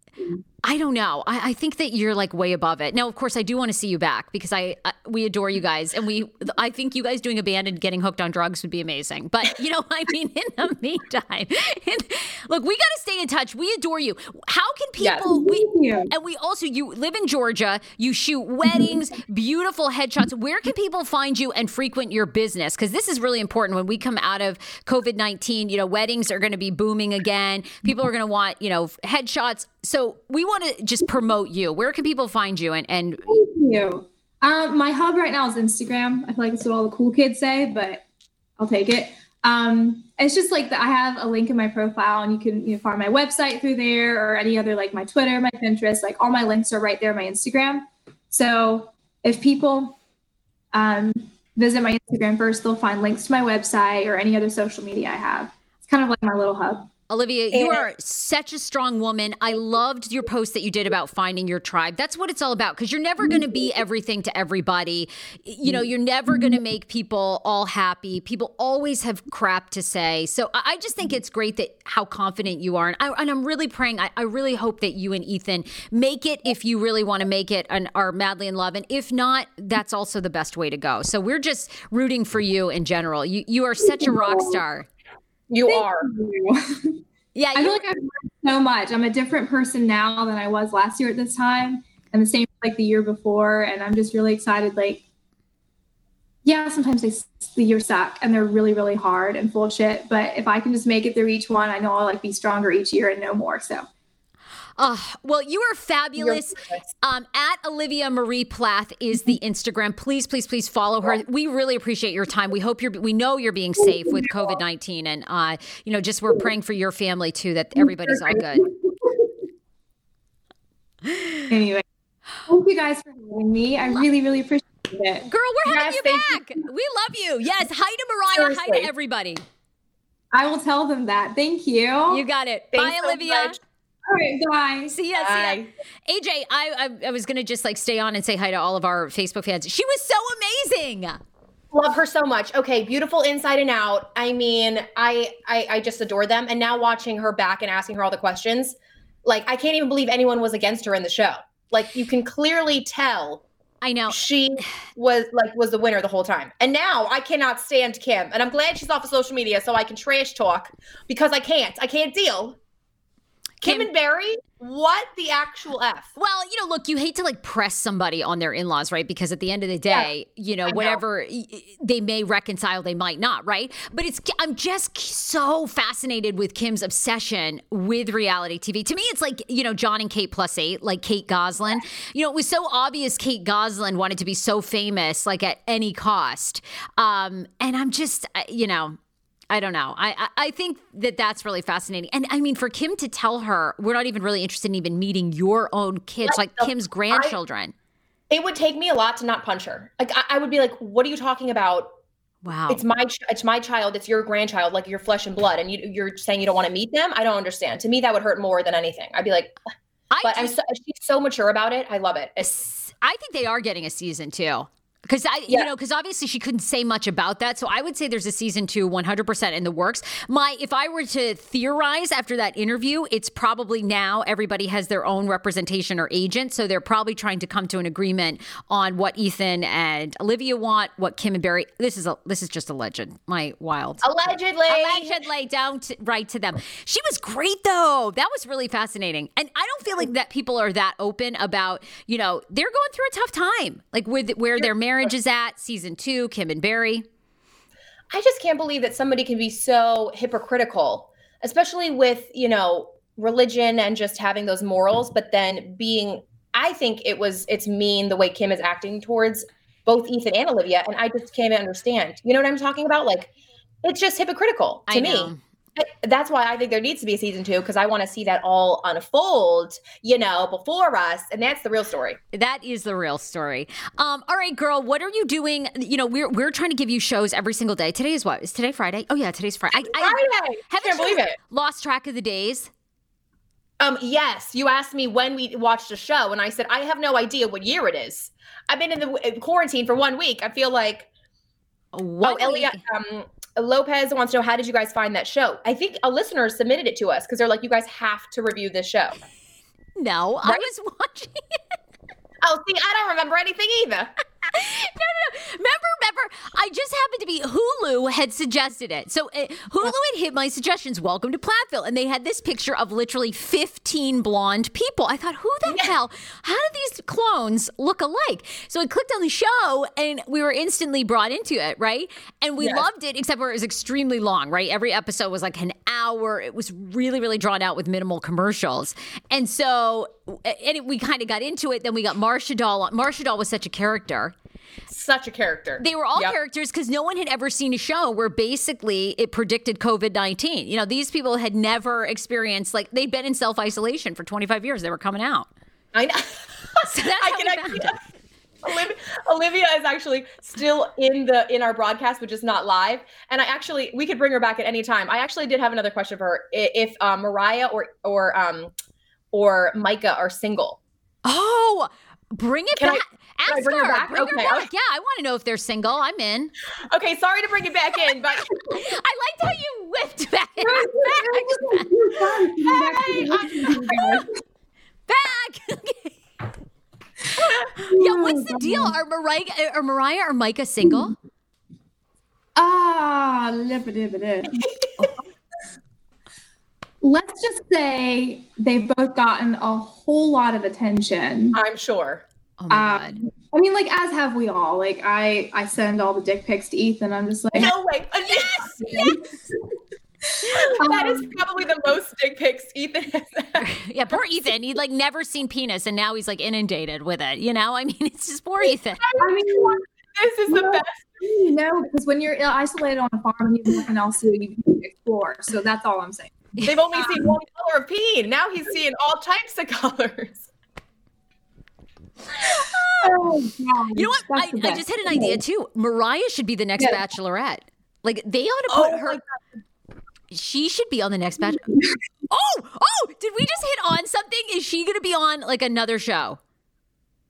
I don't know. I, I think that you're like way above it. Now, of course, I do want to see you back because I, I we adore you guys, and we I think you guys doing a band and getting hooked on drugs would be amazing. But you know, I mean, in the meantime, look, we got to stay in touch. We adore you. How can Yes. people? We and we also you live in Georgia. You shoot weddings, beautiful headshots. Where can people find you and frequent your business? Because this is really important when we come out of COVID nineteen. You know, weddings are going to be booming again. People are going to want you know headshots. So we want to just promote you. Where can people find you? And and Thank you. Um, my hub right now is Instagram. I feel like it's what all the cool kids say, but I'll take it. Um, it's just like. I have a link in my profile, and you can you know, find my website through there, or any other like my Twitter, my Pinterest. Like all my links are right there. My Instagram. So if people um, visit my Instagram first, they'll find links to my website or any other social media I have. It's kind of like my little hub. Olivia, you are such a strong woman. I loved your post that you did about finding your tribe. That's what it's all about because you're never going to be everything to everybody. You know, you're never going to make people all happy. People always have crap to say. So I I just think it's great that how confident you are. And, I, and I'm really praying, I, I really hope that you and Ethan make it if you really want to make it and are madly in love. And if not, that's also the best way to go. So we're just rooting for you in general. You, you are such a rock star. You are. Yeah, I feel like I've learned so much. I'm a different person now than I was last year at this time, and the same like the year before. And I'm just really excited. Like, yeah, sometimes they the years suck and they're really really hard and full of shit. But if I can just make it through each one, I know I'll like be stronger each year and know more. So Uh, well, you are fabulous. Um, at Olivia Marie Plath is the Instagram. Please, please, please follow her. We really appreciate your time. We hope you're. We know you're being safe with COVID nineteen, and uh, you know, just we're praying for your family too that everybody's all good. anyway, thank you guys for having me. I really really appreciate it. Girl, we're having Yes, you thank back. We love you. Yes, hi to Moriah. Hi to everybody. I will tell them that. Thank you. You got it. Thanks Bye, so Olivia. much. All right, bye. See ya, Bye. see ya. AJ, I, I I was gonna just like stay on and say hi to all of our Facebook fans. She was so amazing. Love her so much. Okay, beautiful inside and out. I mean, I, I I just adore them. And now watching her back and asking her all the questions, like I can't even believe anyone was against her in the show. Like you can clearly tell I know. she was like was the winner the whole time. And now I cannot stand Kim. And I'm glad she's off of social media so I can trash talk because I can't. I can't deal. Kim, Kim- and Barry? What the actual F? Well, you know, look, you hate to like press somebody on their in laws, right? Because at the end of the day, yeah, you know, whatever know. they may reconcile, they might not, right? But it's, I'm just so fascinated with Kim's obsession with reality TV. To me, it's like, you know, Jon and Kate plus eight, like Kate Gosselin. You know, it was so obvious Kate Gosselin wanted to be so famous, like at any cost. Um, and I'm just, you know, I don't know. I, I think that that's really fascinating. And I mean, for Kim to tell her, we're not even really interested in even meeting your own kids, like, like Kim's grandchildren. I, it would take me a lot to not punch her. Like I, I, would be like, "What are you talking about? Wow, it's my it's my child. It's your grandchild. Like your flesh and blood, and you, you're saying you don't want to meet them. I don't understand. To me, that would hurt more than anything. I'd be like, I but I'm so, she's so mature about it. I love it. It's, I think they are getting a season two. Because I, yeah. you know, because obviously she couldn't say much about that. So I would say there's a season two, 100% in the works. My, if I were to theorize after that interview, it's probably now everybody has their own representation or agent. So they're probably trying to come to an agreement on what Ethan and Olivia want, what Kim and Barry. This is a, this is just a legend. My wild. Allegedly. Allegedly down to, right to them. She was great though. That was really fascinating. And I don't feel like that people are that open about, you know, they're going through a tough time, like with where they're married marriage is at, season two, Kim and Barry. I just can't believe that somebody can be so hypocritical, especially with, you know, religion and just having those morals, but then being I think it was it's mean the way Kim is acting towards both Ethan and Olivia, and I just can't understand. You know what I'm talking about? Like, it's just hypocritical to me that's why I think there needs to be a season two because I want to see that all unfold, you know, before us, and that's the real story. That is the real story. Um, all right, girl, what are you doing? You know, we're we're trying to give you shows every single day. Today is what? Is today Friday? Oh yeah, today's Friday. I, Friday. I can't believe it. Lost track of the days. Um, yes, you asked me when we watched a show, and I said I have no idea what year it is. I've been in the quarantine for one week. I feel like. One oh, Elliot, um, Lopez wants to know how did you guys find that show? I think a listener submitted it to us because they're like, you guys have to review this show. No, right? I was watching it. Oh, see, I don't remember anything either. no, no, no. Remember, remember, I just happened to be Hulu had suggested it. So uh, Hulu had hit my suggestions. Welcome to Plathville, and they had this picture of literally 15 blonde people. I thought, who the yeah. hell? How do these clones look alike? So I clicked on the show, and we were instantly brought into it, right? And we yes. loved it, except where it was extremely long, right? Every episode was like an hour. It was really, really drawn out with minimal commercials, and so and it, we kind of got into it. Then we got Marcia Dahl. Marcia Dahl was such a character such a character. They were all yep. characters because no one had ever seen a show where basically it predicted COVID 19. You know, these people had never experienced, like, they'd been in self isolation for 25 years. They were coming out. I know. so that's I can actually. Olivia, Olivia is actually still in the in our broadcast, which is not live. And I actually we could bring her back at any time. I actually did have another question for her. If uh, Moriah or or um or Micah are single. Oh, bring it Can back. I, Ask bring her, her back. Bring okay. her back. Yeah, I want to know if they're single. I'm in. Okay, sorry to bring it back in, but I liked how you whipped back. back. back. yeah, what's the deal? Are Moriah, are Moriah or Micah single? Ah, Let's just say they've both gotten a whole lot of attention. I'm sure. Oh my um, god. I mean, like as have we all. Like I, I send all the dick pics to Ethan. I'm just like, no way. Uh, yes, yes. that is um, probably the most dick pics Ethan has. Yeah, poor Ethan. He'd like never seen penis, and now he's like inundated with it. You know, I mean, it's just poor Ethan. I mean, this is the best. You know, because when you're isolated on a farm and you have nothing else to do, you can explore. So that's all I'm saying. They've only seen one color of peen. Now he's seeing all types of colors. Oh, you know what? I, I, just had an idea too. Moriah should be the next yeah. bachelorette. Like they ought to put oh, her. She should be on the next batch. oh, oh! Did we just hit on something? Is she going to be on like another show?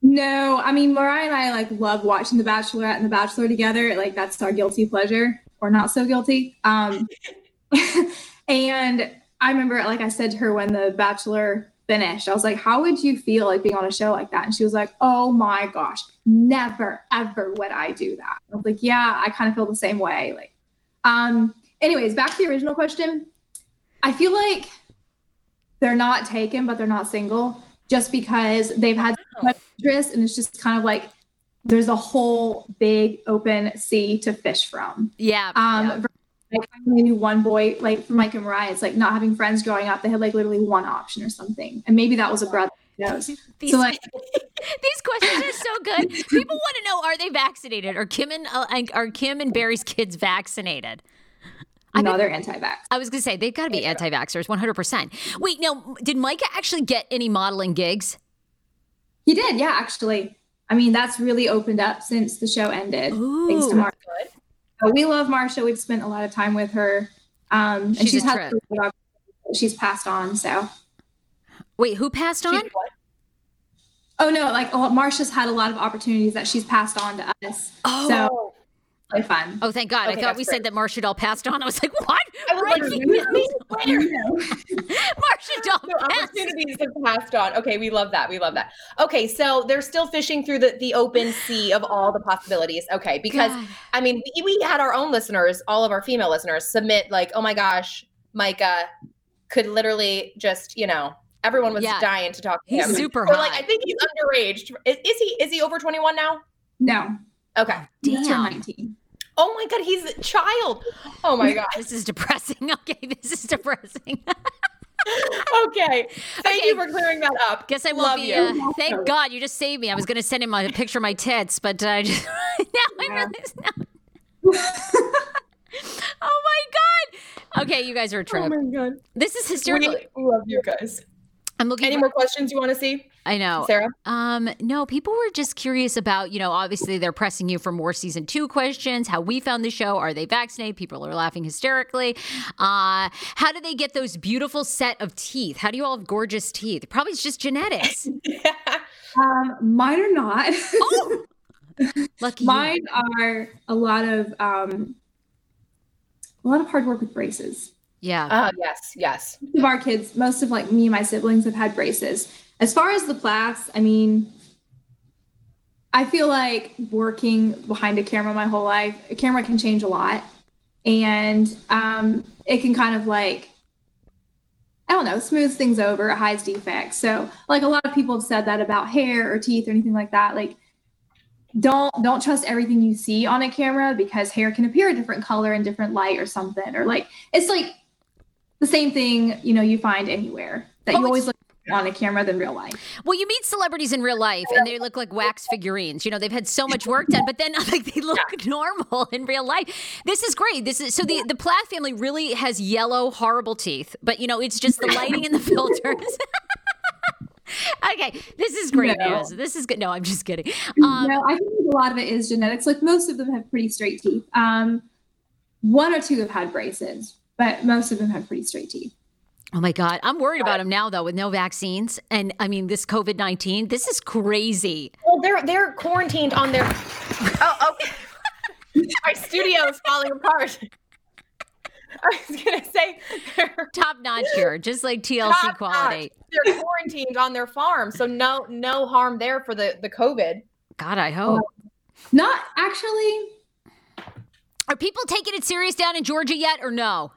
No, I mean Moriah and I like love watching The Bachelorette and The Bachelor together. Like that's our guilty pleasure, or not so guilty. Um, and I remember, like I said to her when The Bachelor finished. I was like, how would you feel like being on a show like that? And she was like, oh my gosh, never, ever would I do that. I was like, yeah, I kind of feel the same way. Like, um, anyways, back to the original question. I feel like they're not taken, but they're not single, just because they've had so much interest, and it's just kind of like there's a whole big open sea to fish from. Yeah. Um, like I only knew one boy, like for Mike and Moriah, it's like not having friends growing up. They had like literally one option or something, and maybe that was a brother. who knows. These, So like, these questions are so good. People want to know: Are they vaccinated? Are Kim and uh, are Kim and Barry's kids vaccinated? I no, they're anti-vax. I was gonna say they've got to be anti-vaxxers, one hundred percent. Wait, now did Micah actually get any modeling gigs? He did, yeah, actually. I mean, that's really opened up since the show ended. Thanks to Ooh. Marsha. So we love Marsha. We've spent a lot of time with her. Um, and She's she's, had she's passed on. So, Wait, who passed on? oh no, like oh, Marsha's had a lot of opportunities that she's passed on to us. Oh. So, really fun. Oh, thank God! I thought we great. said that Marcia Dahl passed on. I was like, what? I was like, Breaking really? news. Where? Marcia Dahl No, passed. opportunities have passed on. Okay, we love that. We love that. Okay, so they're still fishing through the, the open sea of all the possibilities. Okay, because God. I mean, we, we had our own listeners, all of our female listeners, submit like, oh my gosh, Micah could literally just, you know, everyone was Yeah. dying to talk to He's him. super They're like. I think he's underage. Is, is he? Is he over twenty one now? No, Okay. he Damn. 19. Oh my god, he's a child. Oh my god. This is depressing. Okay, this is depressing. Okay. Thank Okay. you for clearing that up. Guess I won't Love be. you. Uh, thank God you just saved me. I was going to send him a picture of my tits, but uh, I just now I realize now. oh my God. Okay, you guys are a trip. Oh my God. this is hysterical. We love you guys. I'm looking. Any for- more questions you want to see, I know. Sarah? Um, no, people were just curious about, you know, obviously they're pressing you for more season two questions, how we found the show. Are they vaccinated? People are laughing hysterically. Uh, how do they get those beautiful set of teeth? How do you all have gorgeous teeth? Probably it's just genetics. Um, mine are not. Lucky you. mine are a lot of um, a lot of hard work with braces. Yeah. Ah, yes, yes. Most of our kids, most of like me and my siblings have had braces. As far as the plaques, I mean, I feel like working behind a camera my whole life, a camera can change a lot. And um, it can kind of like, I don't know, smooth things over, it hides defects. So, like a lot of people have said that about hair or teeth or anything like that. Like, don't don't trust everything you see on a camera because hair can appear a different color in different light or something. Or like, it's like the same thing you know you find anywhere that Oh, you always look on a camera than real life. Well, you meet celebrities in real life and they look like wax figurines. You know, they've had so much work done, but then like they look normal in real life. This is great. This is so the the Plath family really has yellow horrible teeth, but you know, it's just the lighting and the filters. okay, this is great No. news. This is good. No, I'm just kidding. Um, no, I think a lot of it is genetics. Like most of them have pretty straight teeth. Um, one or two have had braces, but most of them have pretty straight teeth. Oh my God. I'm worried about him now, though, with no vaccines. And I mean, this COVID 19, this is crazy. Well, they're they're quarantined on their. Oh, okay. My studio is falling apart. I was gonna say they're Top notch here, just like TLC top quality. notch. They're quarantined on their farm, so no no harm there for the the COVID. God, I um, hope. Not actually. Are people taking it serious down in Georgia yet or no?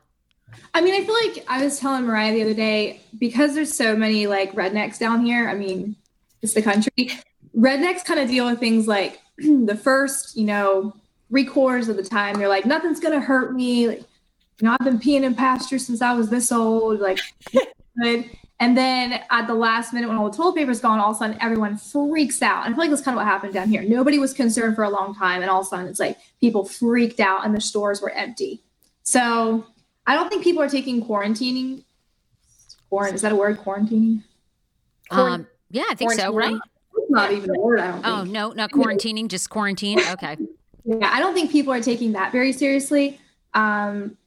I mean, I feel like I was telling Moriah the other day because there's so many like rednecks down here. I mean, it's the country. Rednecks kind of deal with things like the first, you know, three of the time. They're like, nothing's gonna hurt me. Like, you know, I've been peeing in pasture since I was this old. Like, good. And then at the last minute, when all the toilet paper's gone, all of a sudden everyone freaks out. And I feel like that's kind of what happened down here. Nobody was concerned for a long time, and all of a sudden it's like people freaked out and the stores were empty. So I don't think people are taking quarantining. Quarant is that a word? Quarantining? Quarant- Um, yeah, I think so, right? It's not even a word. I don't think. Oh, no, not quarantining, just quarantine. Okay. Yeah, I don't think people are taking that very seriously. Um,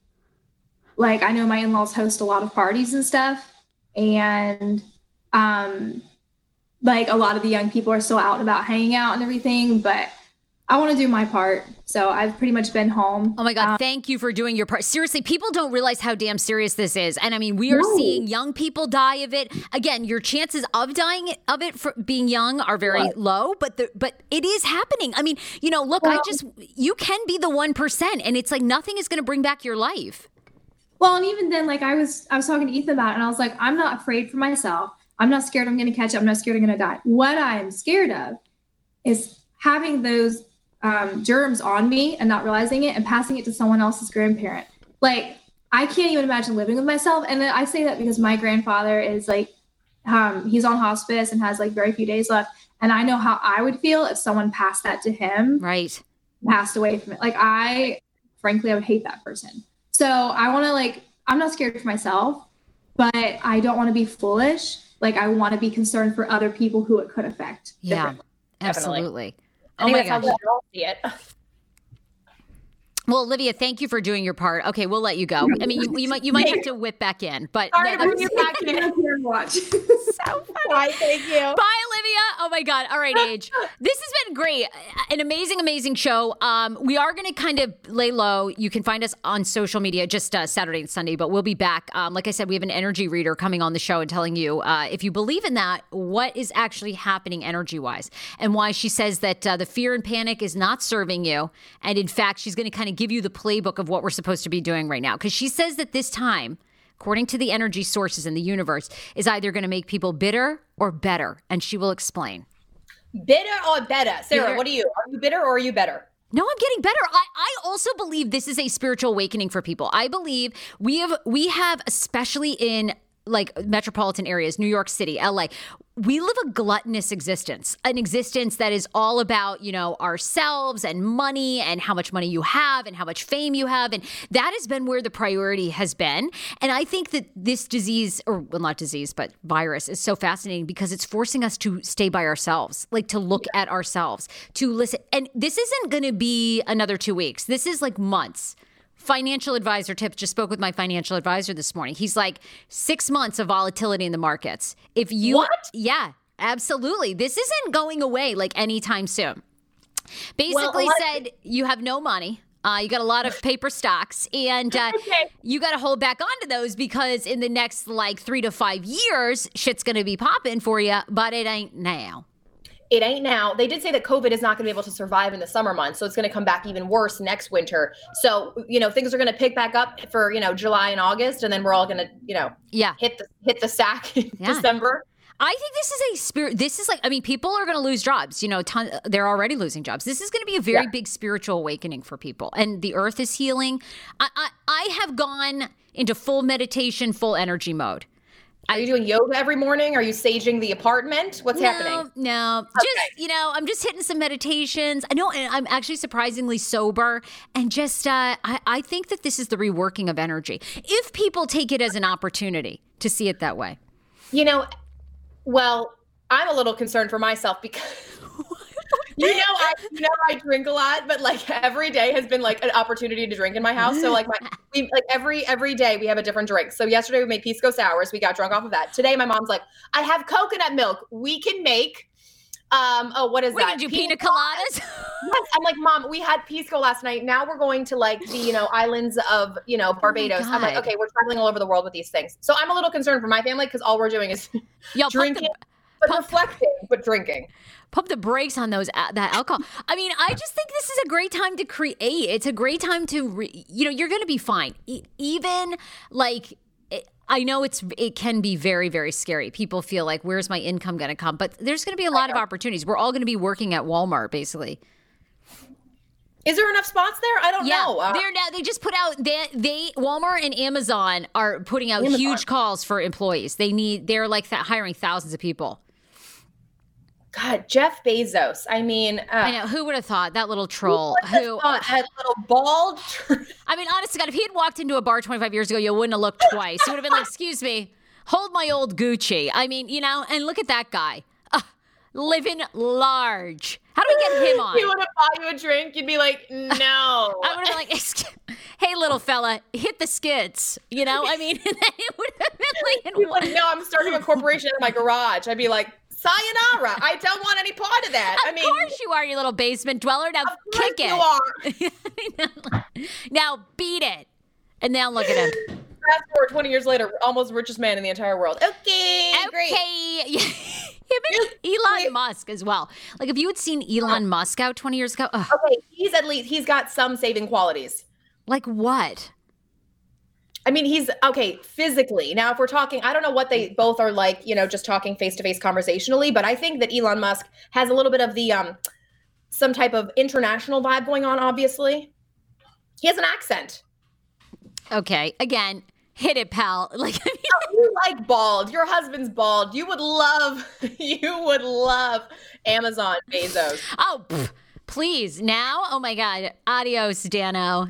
like I know my in-laws host a lot of parties and stuff, and um, like a lot of the young people are still out and about hanging out and everything. But I want to do my part, so I've pretty much been home. Oh my God, um, thank you for doing your part. Seriously, people don't realize how damn serious this is. And I mean, we are No. seeing young people die of it. Again, your chances of dying of it for being young are very low, but the, but it is happening. I mean, you know, look, I just you can be the 1% and it's like nothing is going to bring back your life. Well, and even then, like I was, I was talking to Ethan about it, and I was like, I'm not afraid for myself. I'm not scared I'm going to catch it. I'm not scared I'm going to die. What I am scared of is having those um, germs on me and not realizing it and passing it to someone else's grandparent. Like I can't even imagine living with myself. And I say that because my grandfather is like, um, he's on hospice and has like very few days left. And I know how I would feel if someone passed that to him. Right. Passed away from it. Like I, frankly, I would hate that person. So I want to like, I'm not scared for myself, but I don't want to be foolish. Like I want to be concerned for other people who it could affect. Yeah, absolutely. I oh that's gosh. see it. Well, Olivia, thank you for doing your part. Okay, we'll let you go. I mean, you, you might you might have to whip back in, but Sorry to bring you back in. Watch. so funny. Bye, thank you. Bye, Olivia. Oh my God. All right, Age. This has been great. An amazing, amazing show. Um, we are going to kind of lay low. You can find us on social media just uh, Saturday and Sunday, but we'll be back. Um, like I said, we have an energy reader coming on the show and telling you uh, if you believe in that, what is actually happening energy wise, and why she says that uh, the fear and panic is not serving you, and in fact, she's going to kind of give you the playbook of what we're supposed to be doing right now. Because she says that this time, according to the energy sources in the universe, is either going to make people bitter or better. And she will explain. Bitter or better? Sarah, bitter. what are you? Are you bitter or are you better? No, I'm getting better. I, I also believe this is a spiritual awakening for people. I believe we have we have especially in like metropolitan areas, New York City, LA, we live a gluttonous existence, an existence that is all about, you know, ourselves and money and how much money you have and how much fame you have. And that has been where the priority has been. And I think that this disease, or well, not disease, but virus is so fascinating because it's forcing us to stay by ourselves, like to look at ourselves, to listen. And this isn't going to be another two weeks, this is like months financial advisor tips just spoke with my financial advisor this morning. He's like six months of volatility in the markets. If you what? yeah absolutely. This isn't going away like anytime soon. Basically well, said you have no money. Uh, you got a lot of paper stocks, and uh, okay. you got to hold back onto those because in the next like three to five years, shit's going to be popping for you, but it ain't now it ain't now. They did say that COVID is not going to be able to survive in the summer months, so it's going to come back even worse next winter. So you know things are going to pick back up for you know July and August, and then we're all going to you know yeah hit the hit the sack in yeah. December. I think this is a spirit. This is like, I mean, people are going to lose jobs. You know, ton, they're already losing jobs. This is going to be a very yeah. big spiritual awakening for people. And the earth is healing. I, I, I have gone into full meditation, full energy mode. Are you doing yoga every morning? Are you saging the apartment? What's no, happening? No, okay. just you know, I'm just hitting some meditations. I know, and I'm actually surprisingly sober, and just uh, I, I think that this is the reworking of energy. If people take it as an opportunity to see it that way, you know, well, I'm a little concerned for myself because you know, I you know I drink a lot, but like every day has been like an opportunity to drink in my house. So like my we like every every day we have a different drink. So yesterday we made pisco sours. We got drunk off of that. Today my mom's like, I have coconut milk. We can make um oh what is what that? Did you pina, pina coladas? yes, I'm like, mom, we had pisco last night. Now we're going to like the you know islands of you know oh Barbados. Oh I'm like, okay, we're traveling all over the world with these things. So I'm a little concerned for my family because all we're doing is Yo, drinking, the, but reflecting, but drinking pump the brakes on those uh, that alcohol. I mean, I just think this is a great time to create. It's a great time to, re, you know, you're going to be fine. E- even like I know it's it can be very very scary. People feel like where's my income going to come? But there's going to be a lot of opportunities. We're all going to be working at Walmart basically. Is there enough spots there? I don't yeah, know. Uh, they're now they just put out they they Walmart and Amazon are putting out Amazon. huge calls for employees. They need they're like th- hiring thousands of people. God, Jeff Bezos. I mean, uh, I know who would have thought that little troll who, who that little bald. I mean, honest to God, if he had walked into a bar 25 years ago, you wouldn't have looked twice. You would have been like, "Excuse me, hold my old Gucci." I mean, you know, and look at that guy, uh, living large. How do we get him on? He would have bought you a drink. You'd be like, "No." I would have been like, "Hey, little fella, hit the skids." You know, I mean, it would have been like, like, "No, I'm starting a corporation in my garage." I'd be like Sayonara. I don't want any part of that. Of I mean, of course you are, you little basement dweller. Now kick it. You are. now beat it. And now look at him. Fast forward 20 years later, almost richest man in the entire world. Okay, okay. great. Elon Musk as well. Like if you had seen Elon Musk out 20 years ago. Ugh. Okay, he's at least he's got some saving qualities. Like what? I mean, he's okay physically. Now, if we're talking, I don't know what they both are like, you know, just talking face to face conversationally, but I think that Elon Musk has a little bit of the um some type of international vibe going on, obviously. He has an accent. Okay, again, hit it, pal. Like, I mean, Oh, you like bald. Your husband's bald. You would love, you would love Amazon Bezos. oh, pff, please now. Oh my God, adios, Dano.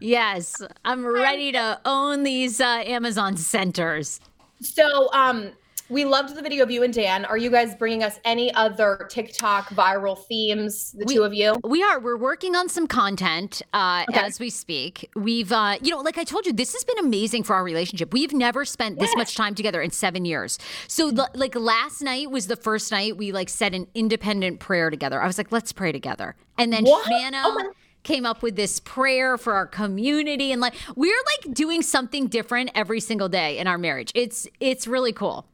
Yes, I'm ready to own these uh, Amazon centers. So, um, we loved the video of you and Dan. Are you guys bringing us any other TikTok viral themes? The We- two of you. We are. We're working on some content uh, Okay. as we speak. We've, uh, you know, like I told you, this has been amazing for our relationship. We've never spent this much time together in seven years. So, like last night was the first night we like said an independent prayer together. I was like, let's pray together, and then What? Oh came up with this prayer for our community, and like we're like doing something different every single day in our marriage. It's it's really cool.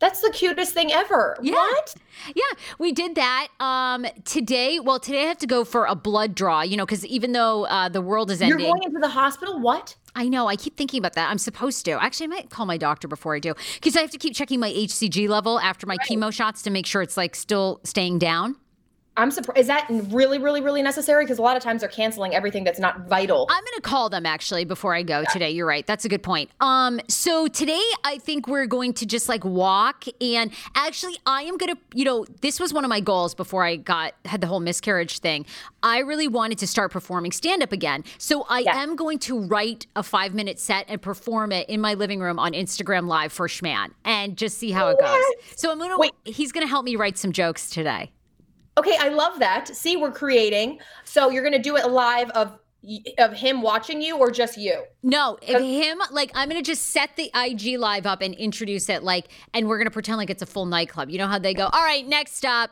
That's the cutest thing ever. Yeah. What? Yeah, we did that. Um, today, well, today I have to go for a blood draw, you know, because even though uh, the world is ending. You're going into the hospital? What? I know, I keep thinking about that. I'm supposed to. Actually, I might call my doctor before I do, because I have to keep checking my HCG level after my chemo shots to make sure it's like still staying down. I'm surprised. Is that really, really, really necessary? Because a lot of times they're canceling everything that's not vital. I'm going to call them actually before I go today. You're right. That's a good point. Um, so today I think we're going to just like walk and actually I am going to, you know, this was one of my goals before I got had the whole miscarriage thing. I really wanted to start performing stand up again. So I Yeah. am going to write a 5-minute set and perform it in my living room on Instagram live for Schman and just see how it goes. So I'm going to Wait. he's going to help me write some jokes today. Okay, I love that. See, we're creating. So you're gonna do it live of of him watching you or just you? No, if him like I'm gonna just set the IG live up and introduce it like, and we're gonna pretend like it's a full nightclub. You know how they go? All right, next up,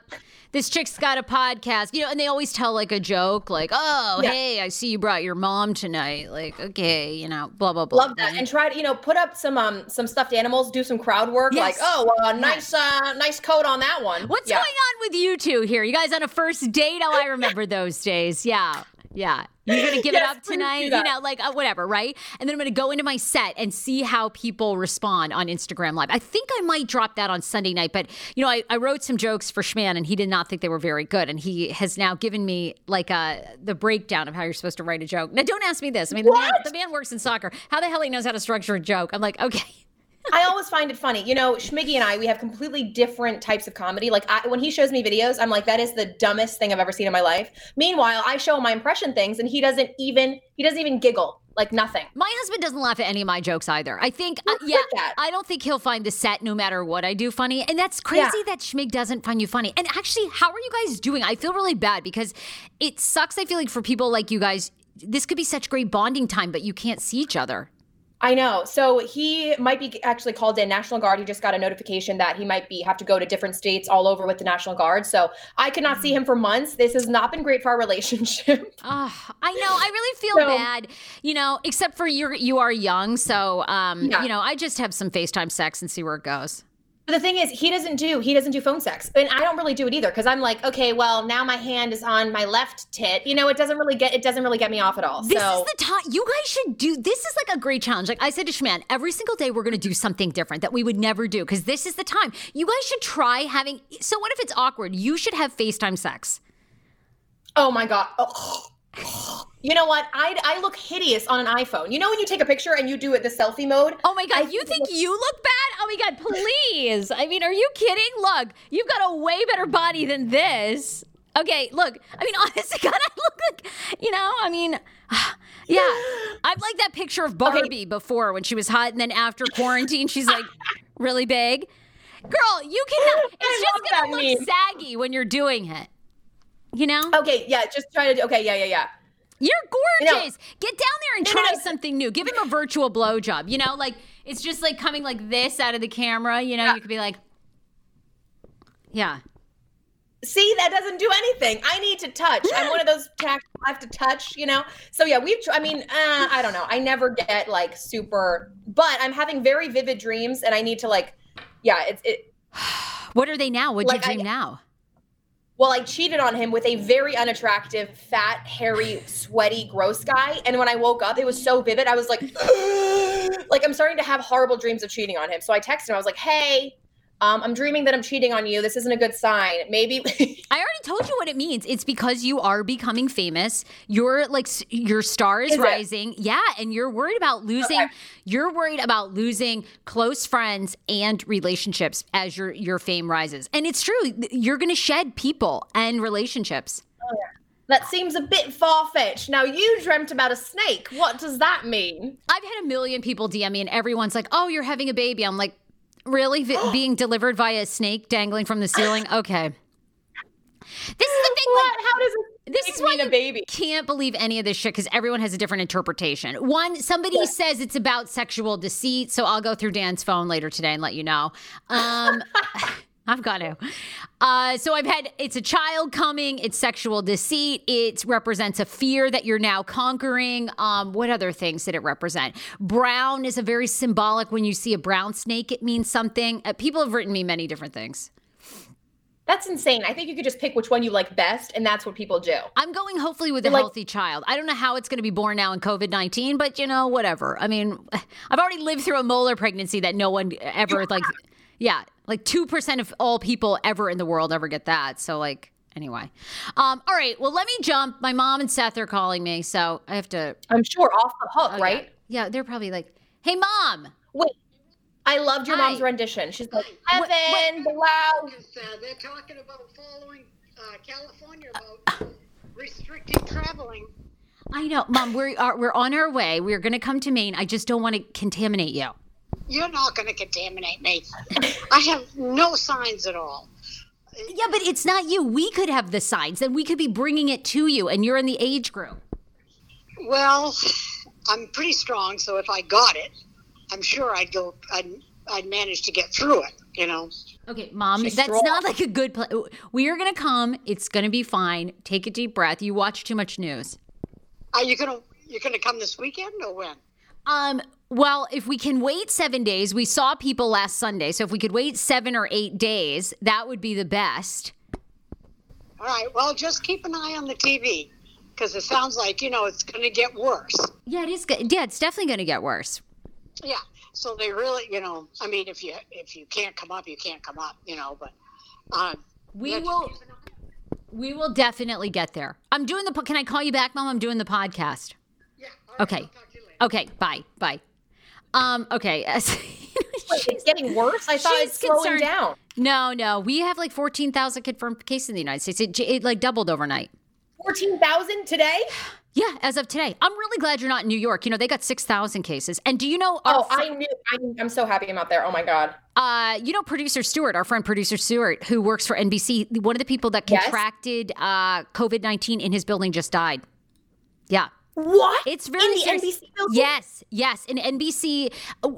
this chick's got a podcast. You know, and they always tell like a joke, like, oh, Yeah. hey, I see you brought your mom tonight. Like, okay, you know, blah blah blah. Love that. And try to, you know, put up some um some stuffed animals, do some crowd work, Yes. like, oh, uh, nice uh nice coat on that one. What's Yeah. going on with you two here? You guys on a first date? Oh, I remember those days. Yeah. Yeah. You're going to give Yes, it up tonight? You know, like uh, whatever, right? And then I'm going to go into my set and see how people respond on Instagram Live. I think I might drop that on Sunday night, but you know, I, I wrote some jokes for Schman and he did not think they were very good. And he has now given me like uh, the breakdown of how you're supposed to write a joke. Now, don't ask me this. I mean, the man, the man works in soccer. How the hell he knows how to structure a joke? I'm like, okay. I always find it funny. You know, Schmiggy and I, we have completely different types of comedy. Like I, when he shows me videos, I'm like, that is the dumbest thing I've ever seen in my life. Meanwhile, I show him my impression things, and he doesn't even he doesn't even giggle, like nothing. My husband doesn't laugh at any of my jokes either. I think, uh, yeah, that. I don't think he'll find the set no matter what I do funny. And that's crazy Yeah. that Schmig doesn't find you funny. And actually, how are you guys doing? I feel really bad because it sucks. I feel like for people like you guys, this could be such great bonding time, but you can't see each other. I know. So he might be actually called in National Guard. He just got a notification that he might be have to go to different states all over with the National Guard. So I could not see him for months. This has not been great for our relationship. Oh, I know. I really feel So- bad, you know, except for you you are young. So, um, Yeah. you know, I just have some FaceTime sex and see where it goes. But the thing is, he doesn't do he doesn't do phone sex, and I don't really do it either because I'm like, okay, well now my hand is on my left tit. You know, it doesn't really get it doesn't really get me off at all. This so is the time you guys should do. This is like a great challenge. Like I said to Schman, every single day we're going to do something different that we would never do because this is the time. You guys should try having. So what if it's awkward? You should have FaceTime sex. oh my god. Oh. You know what? I I look hideous on an iPhone. You know when you take a picture and you do it the selfie mode? Oh my god, I you think you look bad? Oh my god, please. I mean, are you kidding? Look, you've got a way better body than this. Okay, look. I mean, honestly, God, I look like, you know, I mean, yeah. I've like that picture of Barbie before when she was hot, and then after quarantine, she's like really big. Girl, you cannot. It's just gonna look meme. saggy when you're doing it. You know, Okay, yeah, just try to do okay, yeah, yeah, yeah. you're know- gorgeous. Get down there and try something new. Give him a virtual blowjob. You know, like it's just like coming like this out of the camera. You know, you could be like, yeah. See, that doesn't do anything. I need to touch. I'm one of those tax I have to touch, you know? So yeah, we've, I mean, uh, I don't know. I never get like super, but I'm having very vivid dreams and I need to like, yeah, it's, it, What are they now? What'd Like, you I- dream now? Well, I cheated on him with a very unattractive, fat, hairy, sweaty, gross guy. And when I woke up, it was so vivid. I was like, like I'm starting to have horrible dreams of cheating on him. So I texted him. I was like, hey, um, I'm dreaming that I'm cheating on you. This isn't a good sign. Maybe. I already told you what it means. It's because you are becoming famous. You're like your star is, Is it? rising. Yeah, and you're worried about losing. Okay. You're worried about losing close friends and relationships as your your fame rises. And it's true. You're going to shed people and relationships. that seems a bit far fetched. Now, you dreamt about a snake. What does that mean? I've had a million people DM me, and everyone's like, "Oh, you're having a baby." I'm like, "Really? Vi- being delivered via a snake dangling from the ceiling?" Okay. This is the thing. What? Like, How does this is why a you baby? can't believe any of this shit because everyone has a different interpretation. One, somebody says it's about sexual deceit, so I'll go through Dan's phone later today and let you know. Um, I've got to. Uh, so I've had it's a child coming. It's sexual deceit. It represents a fear that you're now conquering. Um, what other things did it represent? Brown is a very symbolic. When you see a brown snake, it means something. Uh, people have written me many different things. That's insane. I think you could just pick which one you like best, and that's what people do. I'm going hopefully with a Like- healthy child. I don't know how it's going to be born now in COVID 19, but you know, whatever. I mean, I've already lived through a molar pregnancy that no one ever, like, yeah, like 2% of all people ever in the world ever get that. So, like, anyway. Um, all right. Well, let me jump. My mom and Seth are calling me, so I have to. I'm sure off the hook, yeah. right? Yeah, they're probably like, hey, mom. Wait, I loved your Hi. mom's rendition. She's like, What- Heaven, wow. Because, uh, they're talking about following uh, California about restricting traveling. I know, mom, we're, are, we're on our way. We're going to come to Maine. I just don't want to contaminate you. You're not going to contaminate me. I have no signs at all. Yeah, but it's not you. We could have the signs, and we could be bringing it to you, and you're in the age group. Well, I'm pretty strong, so if I got it, I'm sure I'd go. I'd, I'd manage to get through it. You know. Okay, mom, She's that's strong. not like a good plan. We are gonna come. It's gonna be fine. Take a deep breath. You watch too much news. Are you gonna You're gonna come this weekend or when? Um. Well, if we can wait seven days, we saw people last Sunday. So if we could wait seven or eight days, that would be the best. All right. Well, just keep an eye on the TV because it sounds like you know it's going to get worse. Yeah, it is good. Yeah, it's definitely gonna get worse. Yeah. So they really, you know, I mean, if you if you can't come up, you can't come up, you know. But uh, We will. keep an eye- We will definitely get there. I'm doing the. po- Can I call you back, mom? I'm doing the podcast. Yeah. right, Okay. I'll talk to you later. Okay. Bye. Bye. Um. Okay. Wait, it's getting worse? I thought it's slowing concerned. down. No, no. We have like 14,000 confirmed cases in the United States. It, it like doubled overnight. 14,000 today? Yeah, as of today. I'm really glad you're not in New York. You know, they got 6,000 cases. And do you know Oh, fr- I knew. I'm, I'm so happy I'm out there. Oh my God. uh you know producer Stewart, our friend producer Stewart who works for NBC, one of the people that Yes. contracted uh COVID-19 in his building just died. Yeah. What? It's very In the serious. NBC building? Yes, yes. In NBC,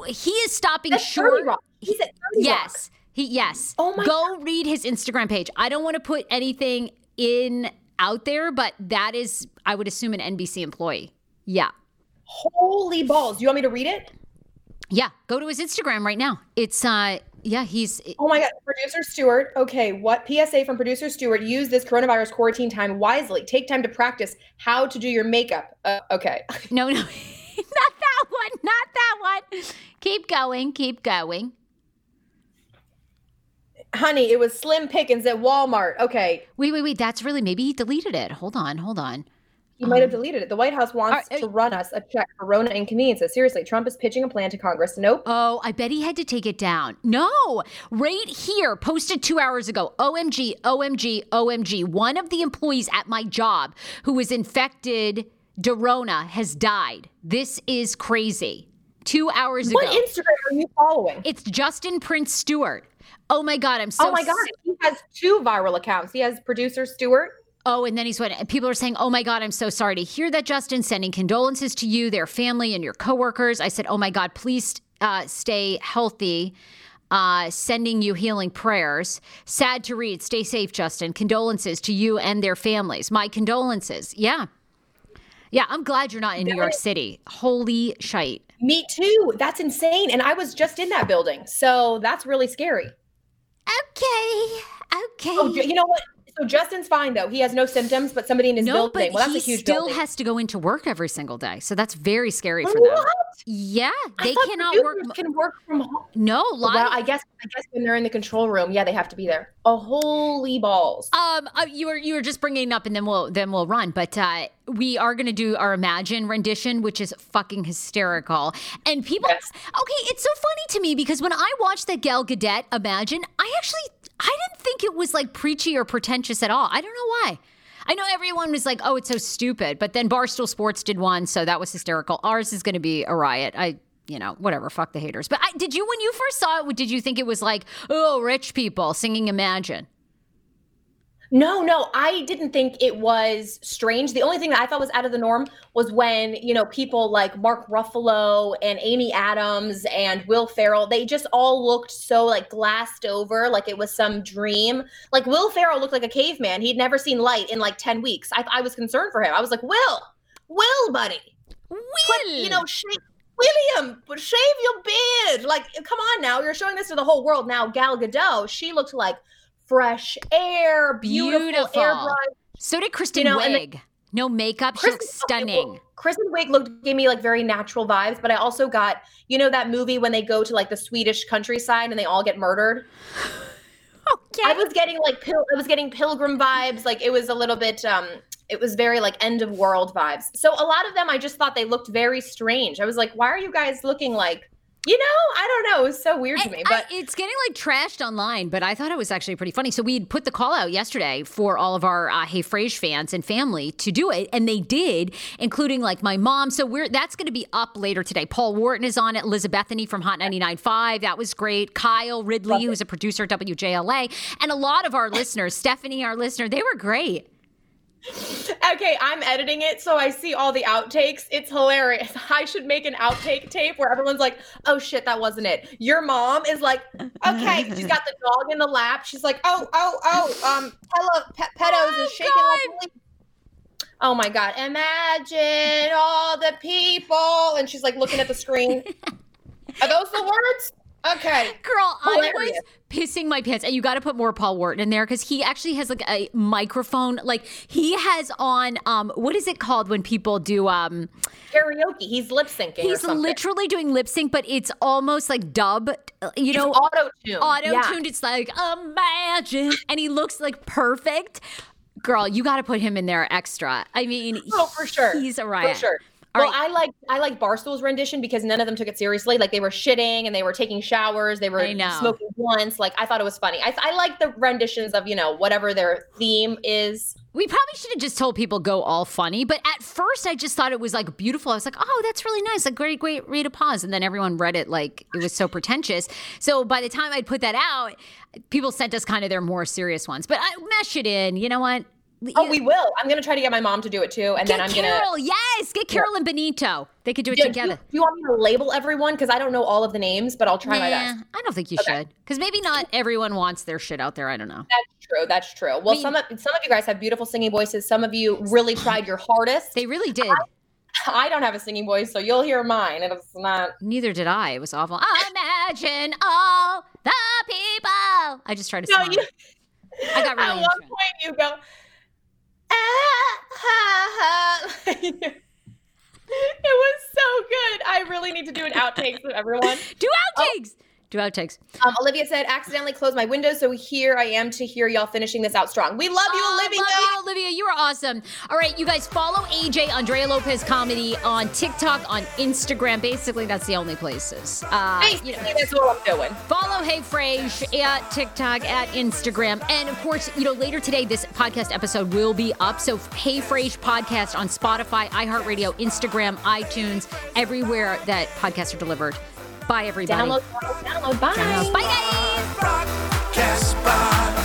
he is stopping That's short. Rock. He's at 30 Yes. He yes. Oh my Go read his Instagram page. I don't want to put anything in out there, but that is I would assume an NBC employee. Yeah. Holy balls. Do you want me to read it? Yeah. Go to his Instagram right now. It's uh yeah, he's Oh my God. Producer Stewart. Okay. What PSA from producer Stewart? Use this coronavirus quarantine time wisely. Take time to practice how to do your makeup. Uh, okay. no no not that one. Not that one. Keep going. Keep going. Honey, it was Slim Pickens at Walmart. Okay. Wait, wait, wait. That's really maybe he deleted it. Hold on, hold on. He might have um, deleted it. The White House wants Are- to uh, run us a check for Rona inconveniences. Seriously, Trump is pitching a plan to Congress. Nope. Oh, I bet he had to take it down. No, right here, posted two hours ago. OMG, OMG, OMG. One of the employees at my job who was infected, Dorona, has died. This is crazy. Two hours What ago. Instagram are you following? it's Justin Prince Stewart. Oh my God, I'm so oh my God. He has two viral accounts. He has producer Stewart. Oh, and then he's went. And people are saying, "Oh my God, I'm so sorry to hear that, Justin. Sending condolences to you, their family, and your coworkers." I said, "Oh my God, please uh, stay healthy." Uh, sending you healing prayers. Sad to read. Stay safe, Justin. Condolences to you and their families. My condolences. Yeah, yeah. I'm glad you're not in New York City. Holy shite. Me too. That's insane. And I was just in that building. So that's really scary. Okay. Okay. Oh, you know what? So Justin's fine though. He has no symptoms, but somebody in his No, building. but Well, that's he a huge still building. has to go into work every single day. So that's very scary for them. What? Yeah, they cannot work. Can work from home. No, lot Well, I guess I guess when they're in the control room, yeah, they have to be there. Oh, holy balls! Um, uh, you were you were just bringing it up, and then we'll then we'll run. But uh, we are going to do our Imagine rendition, which is fucking hysterical. And people, Yes. okay, it's so funny to me because when I watched the Gal Gadot Imagine, I actually I didn't think was like preachy or pretentious at all. I don't know why. I know everyone was like, "Oh, it's so stupid," but then Barstool Sports did one, so that was hysterical. Ours is going to be a riot. I. You know, whatever. Fuck the haters. But I, did you, when you first saw it, did you think it was like, oh, rich people singing Imagine? No, no, I didn't think it was strange. The only thing that I thought was out of the norm was when, you know, people like Mark Ruffalo and Amy Adams and Will Ferrell, they just all looked so like glassed over, like it was some dream. Like Will Ferrell looked like a caveman. He'd never seen light in like 10 weeks. I, I was concerned for him. I was like, Will, Will, buddy, Will, put, you know, shave, William, but shave your beard. Like, come on now. You're showing this to the whole world. Now, Gal Gadot, she looked like fresh air, beautiful, Beautiful. air dry. So did Kristen You know, the- no makeup. She Kristen, looks okay, stunning. well, Kristen Wiig looked gave me like very natural vibes, but I also got you know that movie when they go to like the Swedish countryside and they all get murdered. okay. I was getting like pil- I was getting pilgrim vibes. Like it was a little bit um it was very like end of world vibes. So a lot of them I just thought they looked very strange. I was like, why are you guys looking like you know, I don't know. It was so weird to me. I- But it's getting like trashed online, but I thought it was actually pretty funny. So we put the call out yesterday for all of our uh, Hey Frage fans and family to do it, and they did, including like my mom. So we're that's going to be up later today. Paul Wharton is on it. Elizabethany from Hot 99.5. That was great. Kyle Ridley, who's a producer at WJLA, and a lot of our listeners, Stephanie, our listener, they were great. Okay, I'm editing it, so I see all the outtakes. It's hilarious. I should make an outtake tape where everyone's like, "Oh shit, that wasn't it." Your mom is like, "Okay," she's got the dog in the lap. She's like, "Oh, oh, oh, um, hello, Pe- Pedos is shaking like leaf." Oh my god! Imagine all the people, and she's like looking at the screen. Are those the words? Okay. Girl, I was Hilarious. pissing my pants. And you got to put more Paul Wharton in there because he actually has like a microphone. Like he has on, um, what is it called when people do, um, Karaoke. He's lip syncing. he's literally doing lip sync, but it's almost like dub, uh, you know, auto tune. auto tuned. It's like, imagine. And he looks like perfect. Girl, you got to put him in there extra. I mean, Oh, for sure. He's a riot. For sure. All well, right. I like I like Barstool's rendition because none of them took it seriously. Like they were shitting and they were taking showers. They were smoking blunts. Like I thought it was funny. I, I like the renditions of you know whatever their theme is. We probably should have just told people go all funny, but at first I just thought it was like beautiful. I was like, oh, that's really nice. Like, great, great, read a pause. And then everyone read it like it was so pretentious. So by the time I'd put that out, people sent us kind of their more serious ones. But I mesh it in. You know what? Oh, we will. I'm gonna try to get my mom to do it too, and Get then I'm Carol, gonna. yes, get Carol and Benito. They could do it Yeah, do, together. you, do you want me to label everyone? Because I don't know all of the names, but I'll try my best. I don't think you should, because maybe not everyone wants their shit out there. I don't know. That's true. That's true. Well, some of some of you guys have beautiful singing voices. Some of you really tried your hardest. They really did. I don't have a singing voice, so you'll hear mine. And it's not. Neither did I. It was awful. Imagine all the people. I just tried to No, sing. you. I got really At one point, you go. "Ah, ha, ha." it was so good. I really need to do an outtakes for everyone. Do outtakes. Do outtakes. Um, Olivia said, accidentally closed my window, so here I am to hear y'all finishing this out strong. We love you, Oh, Olivia. Love you, Olivia. You are awesome. All right, you guys follow AJ Andrea Lopez Comedy on TikTok, on Instagram. Basically, that's the only places. Uh, Basically, you know, that's what I'm doing. Follow Hey Frage at TikTok, at Instagram. And of course, you know, later today, this podcast episode will be up. So, Hey Frage podcast on Spotify, iHeartRadio, Instagram, iTunes, everywhere that podcasts are delivered. Bye, everybody. Download, download, bye. Download, bye, guys.